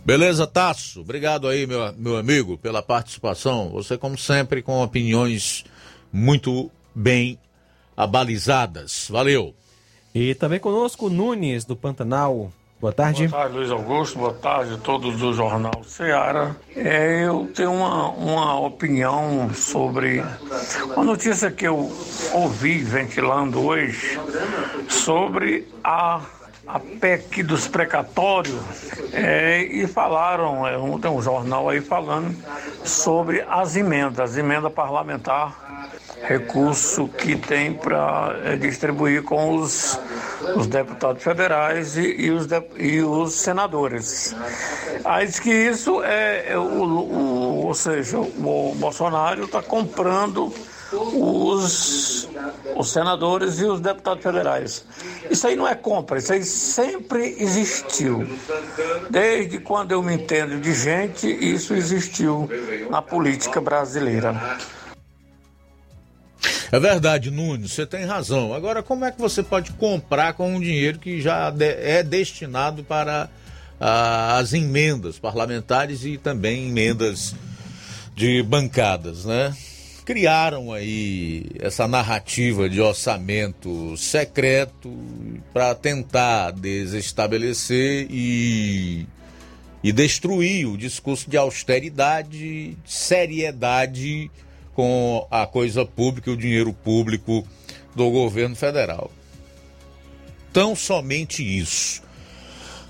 Beleza, Tasso? Obrigado aí, meu, meu amigo, pela participação. Você, como sempre, com opiniões muito bem abalizadas. Valeu. E também conosco Nunes, do Pantanal. Boa tarde. Boa tarde, Luiz Augusto. Boa tarde a todos do Jornal Ceará. É, eu tenho uma, uma opinião sobre uma notícia que eu ouvi ventilando hoje sobre a a PEC dos precatórios é, e falaram, é, um, tem um jornal aí falando sobre as emendas, emenda parlamentar, recurso que tem para é, distribuir com os, os deputados federais e, e, os, de, e os senadores. Aí diz que isso é, é o, o, ou seja, o Bolsonaro está comprando os, os senadores e os deputados federais. Isso aí não é compra, isso aí sempre existiu. Desde quando eu me entendo de gente, isso existiu na política brasileira. É verdade, Nunes, você tem razão. Agora, como é que você pode comprar com um dinheiro que já é destinado para ah, as emendas parlamentares e também emendas de bancadas, né? Criaram aí essa narrativa de orçamento secreto para tentar desestabelecer e, e destruir o discurso de austeridade, seriedade com a coisa pública e o dinheiro público do governo federal. Tão somente isso.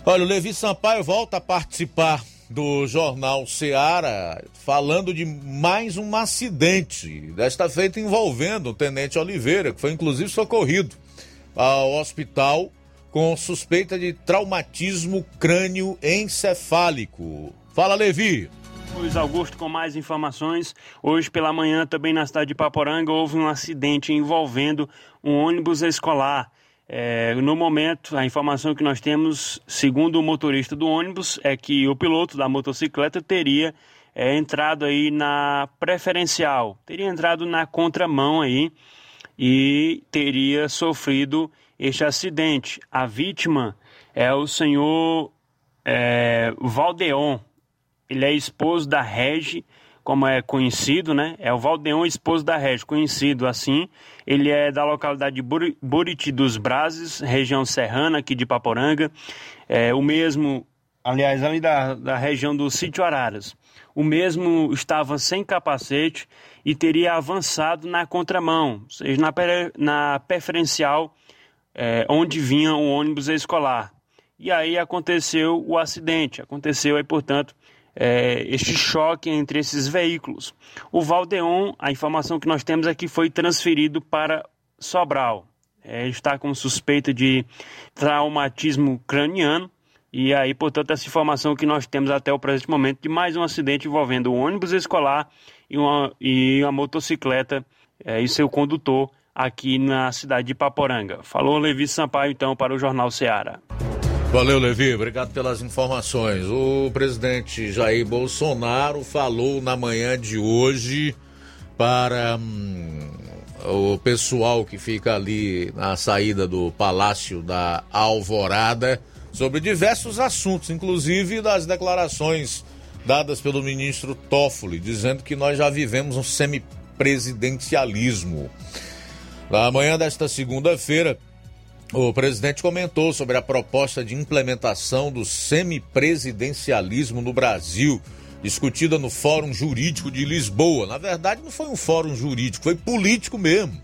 Olha, o Levi Sampaio volta a participar do jornal Seara, falando de mais um acidente, desta feita envolvendo o tenente Oliveira, que foi inclusive socorrido ao hospital com suspeita de traumatismo crânio encefálico. Fala, Levi. Luiz Augusto com mais informações. Hoje pela manhã, também na cidade de Paporanga, houve um acidente envolvendo um ônibus escolar. É, no momento, a informação que nós temos, segundo o motorista do ônibus, é que o piloto da motocicleta teria é, entrado aí na preferencial, teria entrado na contramão aí e teria sofrido este acidente. A vítima é o senhor é, Valdeon, ele é esposo da Regi como é conhecido, né? É o Valdeon, esposo da Regi, conhecido assim. Ele é da localidade de Buriti dos Brazes, região serrana aqui de Paporanga. É o mesmo, aliás, ali da, da região do Sítio Araras. O mesmo estava sem capacete e teria avançado na contramão, ou seja, na, na preferencial é, onde vinha o ônibus escolar. e aí aconteceu o acidente. Aconteceu aí, portanto, é, este choque entre esses veículos. O Valdeon, a informação que nós temos é que foi transferido para Sobral. É, está com suspeita de traumatismo craniano. E aí, portanto, essa informação que nós temos até o presente momento de mais um acidente envolvendo um ônibus escolar e uma, e uma motocicleta é, e seu condutor aqui na cidade de Paporanga. Falou Levi Sampaio, então, para o Jornal Ceará. Valeu, Levi. Obrigado pelas informações. O presidente Jair Bolsonaro falou na manhã de hoje para hum, o pessoal que fica ali na saída do Palácio da Alvorada sobre diversos assuntos, inclusive das declarações dadas pelo ministro Toffoli, dizendo que nós já vivemos um semipresidencialismo. Na manhã desta segunda-feira, o presidente comentou sobre a proposta de implementação do semipresidencialismo no Brasil, discutida no Fórum Jurídico de Lisboa. Na verdade, não foi um fórum jurídico, foi político mesmo.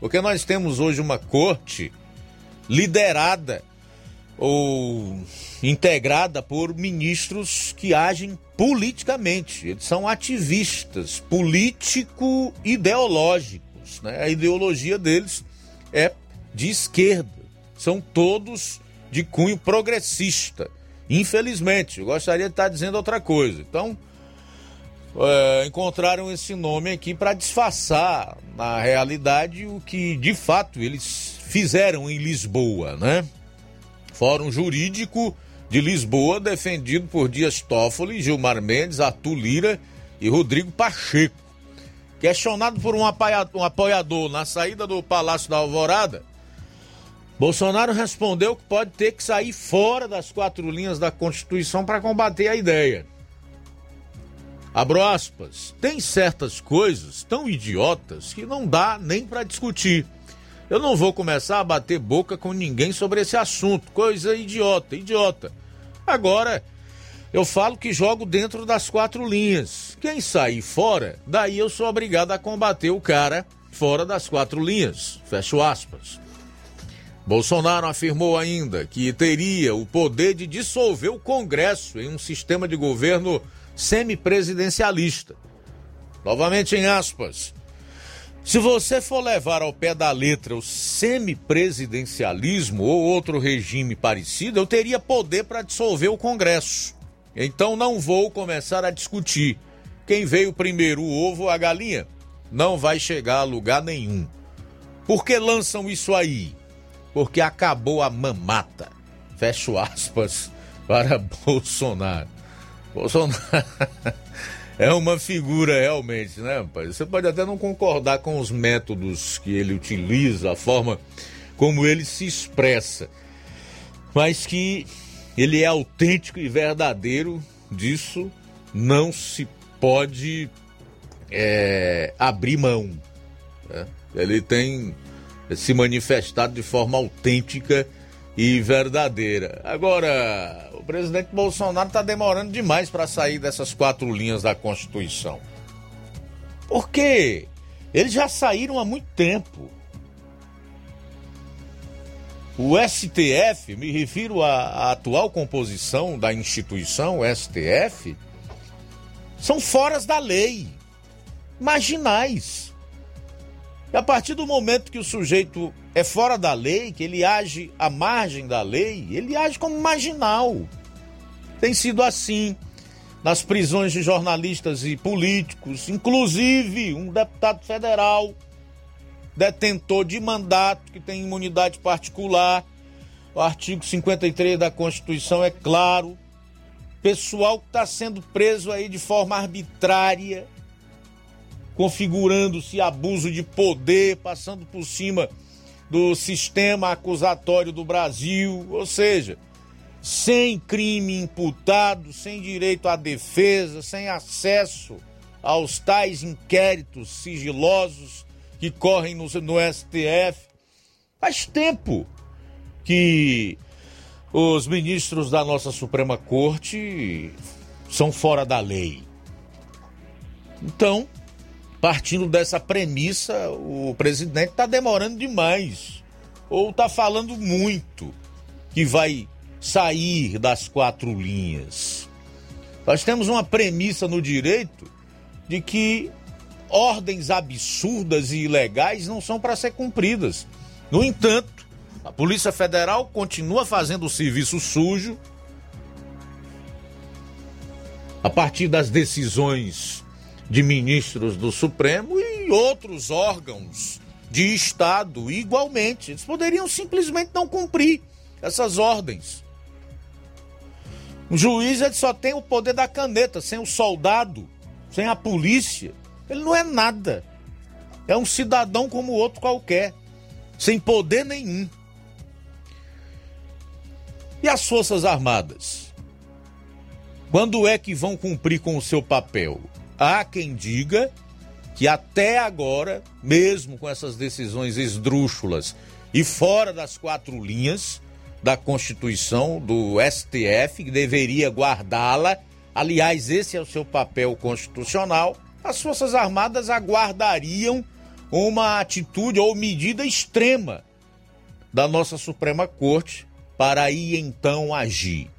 Porque nós temos hoje uma corte liderada ou integrada por ministros que agem politicamente. Eles são ativistas político-ideológicos. Né? A ideologia deles é de esquerda. São todos de cunho progressista. Infelizmente, eu gostaria de estar dizendo outra coisa. Então, é, encontraram esse nome aqui para disfarçar, na realidade, o que de fato eles fizeram em Lisboa, né? Fórum Jurídico de Lisboa, defendido por Dias Toffoli, Gilmar Mendes, Arthur Lira e Rodrigo Pacheco. Questionado por um apoiador na saída do Palácio da Alvorada, Bolsonaro respondeu que pode ter que sair fora das quatro linhas da Constituição para combater a ideia. Abro aspas. Tem certas coisas tão idiotas que não dá nem para discutir. Eu não vou começar a bater boca com ninguém sobre esse assunto. Coisa idiota, idiota. Agora, eu falo que jogo dentro das quatro linhas. Quem sair fora, daí eu sou obrigado a combater o cara fora das quatro linhas. Fecho aspas. Bolsonaro afirmou ainda que teria o poder de dissolver o Congresso em um sistema de governo semipresidencialista. Novamente em aspas. Se você for levar ao pé da letra o semipresidencialismo ou outro regime parecido, eu teria poder para dissolver o Congresso. Então não vou começar a discutir quem veio primeiro, o ovo ou a galinha. Não vai chegar a lugar nenhum. Por que lançam isso aí? Porque acabou a mamata. Fecho aspas para Bolsonaro. Bolsonaro. é uma figura realmente, né, rapaz? Você pode até não concordar com os métodos que ele utiliza, a forma como ele se expressa, mas que ele é autêntico e verdadeiro, disso não se pode é, abrir mão. Né? Ele tem se manifestado de forma autêntica e verdadeira. Agora, o presidente Bolsonaro está demorando demais para sair dessas quatro linhas da Constituição. Por quê? Eles já saíram há muito tempo. O STF, me refiro à, à atual composição da instituição, STF, são foras da lei, marginais. E a partir do momento que o sujeito é fora da lei, que ele age à margem da lei, ele age como marginal. Tem sido assim nas prisões de jornalistas e políticos, inclusive um deputado federal, detentor de mandato, que tem imunidade particular. O artigo 53 da Constituição é claro. Pessoal que está sendo preso aí de forma arbitrária, configurando-se abuso de poder, passando por cima do sistema acusatório do Brasil, ou seja, sem crime imputado, sem direito à defesa, sem acesso aos tais inquéritos sigilosos que correm no, no STF. Faz tempo que os ministros da nossa Suprema Corte são fora da lei. Então, partindo dessa premissa, o presidente está demorando demais. Ou está falando muito que vai sair das quatro linhas. Nós temos uma premissa no direito de que ordens absurdas e ilegais não são para ser cumpridas. No entanto, a Polícia Federal continua fazendo o serviço sujo a partir das decisões de ministros do Supremo e outros órgãos de Estado igualmente. Eles poderiam simplesmente não cumprir essas ordens. O juiz ele só tem o poder da caneta, sem o soldado, sem a polícia. Ele não é nada. É um cidadão como outro qualquer, sem poder nenhum. E as Forças Armadas? Quando é que vão cumprir com o seu papel? Há quem diga que até agora, mesmo com essas decisões esdrúxulas e fora das quatro linhas da Constituição, do STF, que deveria guardá-la, aliás, esse é o seu papel constitucional, as Forças Armadas aguardariam uma atitude ou medida extrema da nossa Suprema Corte para aí então agir.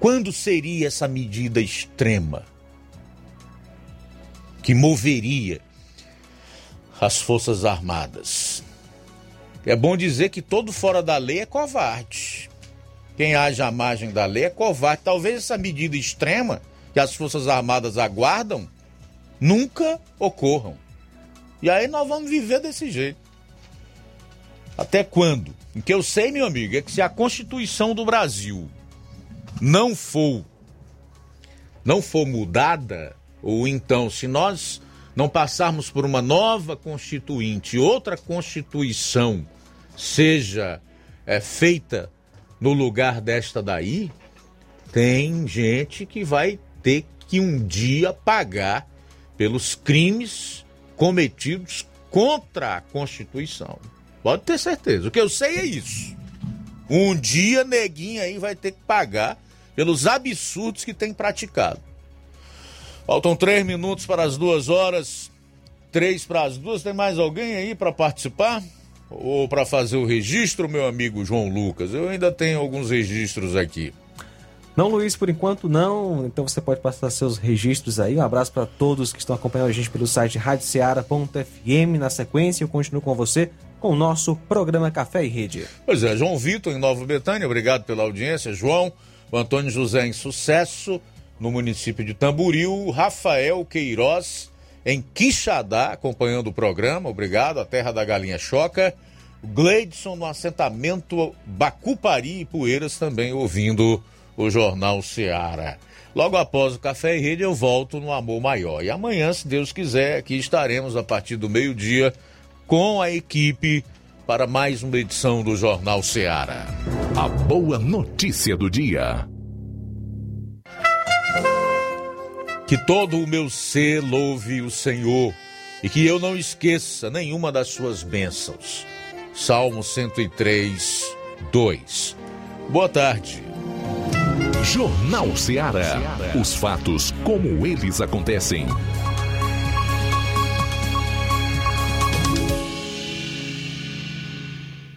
Quando seria essa medida extrema? Que moveria as Forças Armadas. É bom dizer que todo fora da lei é covarde. Quem age à margem da lei é covarde. Talvez essa medida extrema que as Forças Armadas aguardam nunca ocorram. E aí nós vamos viver desse jeito. Até quando? O que eu sei, meu amigo, é que se a Constituição do Brasil não for não for mudada, ou então, se nós não passarmos por uma nova constituinte, outra constituição seja é, feita no lugar desta daí, tem gente que vai ter que um dia pagar pelos crimes cometidos contra a Constituição. Pode ter certeza. O que eu sei é isso. Um dia neguinho aí vai ter que pagar pelos absurdos que tem praticado. Faltam três minutos para as duas horas. Três para as duas. Tem mais alguém aí para participar? Ou para fazer o registro, meu amigo João Lucas? Eu ainda tenho alguns registros aqui. Não, Luiz, por enquanto não. Então você pode passar seus registros aí. Um abraço para todos que estão acompanhando a gente pelo site radioceara.fm. Na sequência, eu continuo com você com o nosso programa Café e Rede. Pois é, João Vitor em Nova Betânia, obrigado pela audiência, João. O Antônio José em Sucesso, no município de Tamboril, Rafael Queiroz em Quixadá, acompanhando o programa, obrigado, a terra da galinha choca. Gleidson no assentamento Bacupari e Poeiras também ouvindo o Jornal Seara. Logo após o Café e Rede eu volto no Amor Maior. E amanhã, se Deus quiser, aqui estaremos a partir do meio-dia com a equipe para mais uma edição do Jornal Seara. A boa notícia do dia. Que todo o meu ser louve o Senhor e que eu não esqueça nenhuma das suas bênçãos. Salmo 103, 2. Boa tarde. Jornal Ceará. Os fatos como eles acontecem.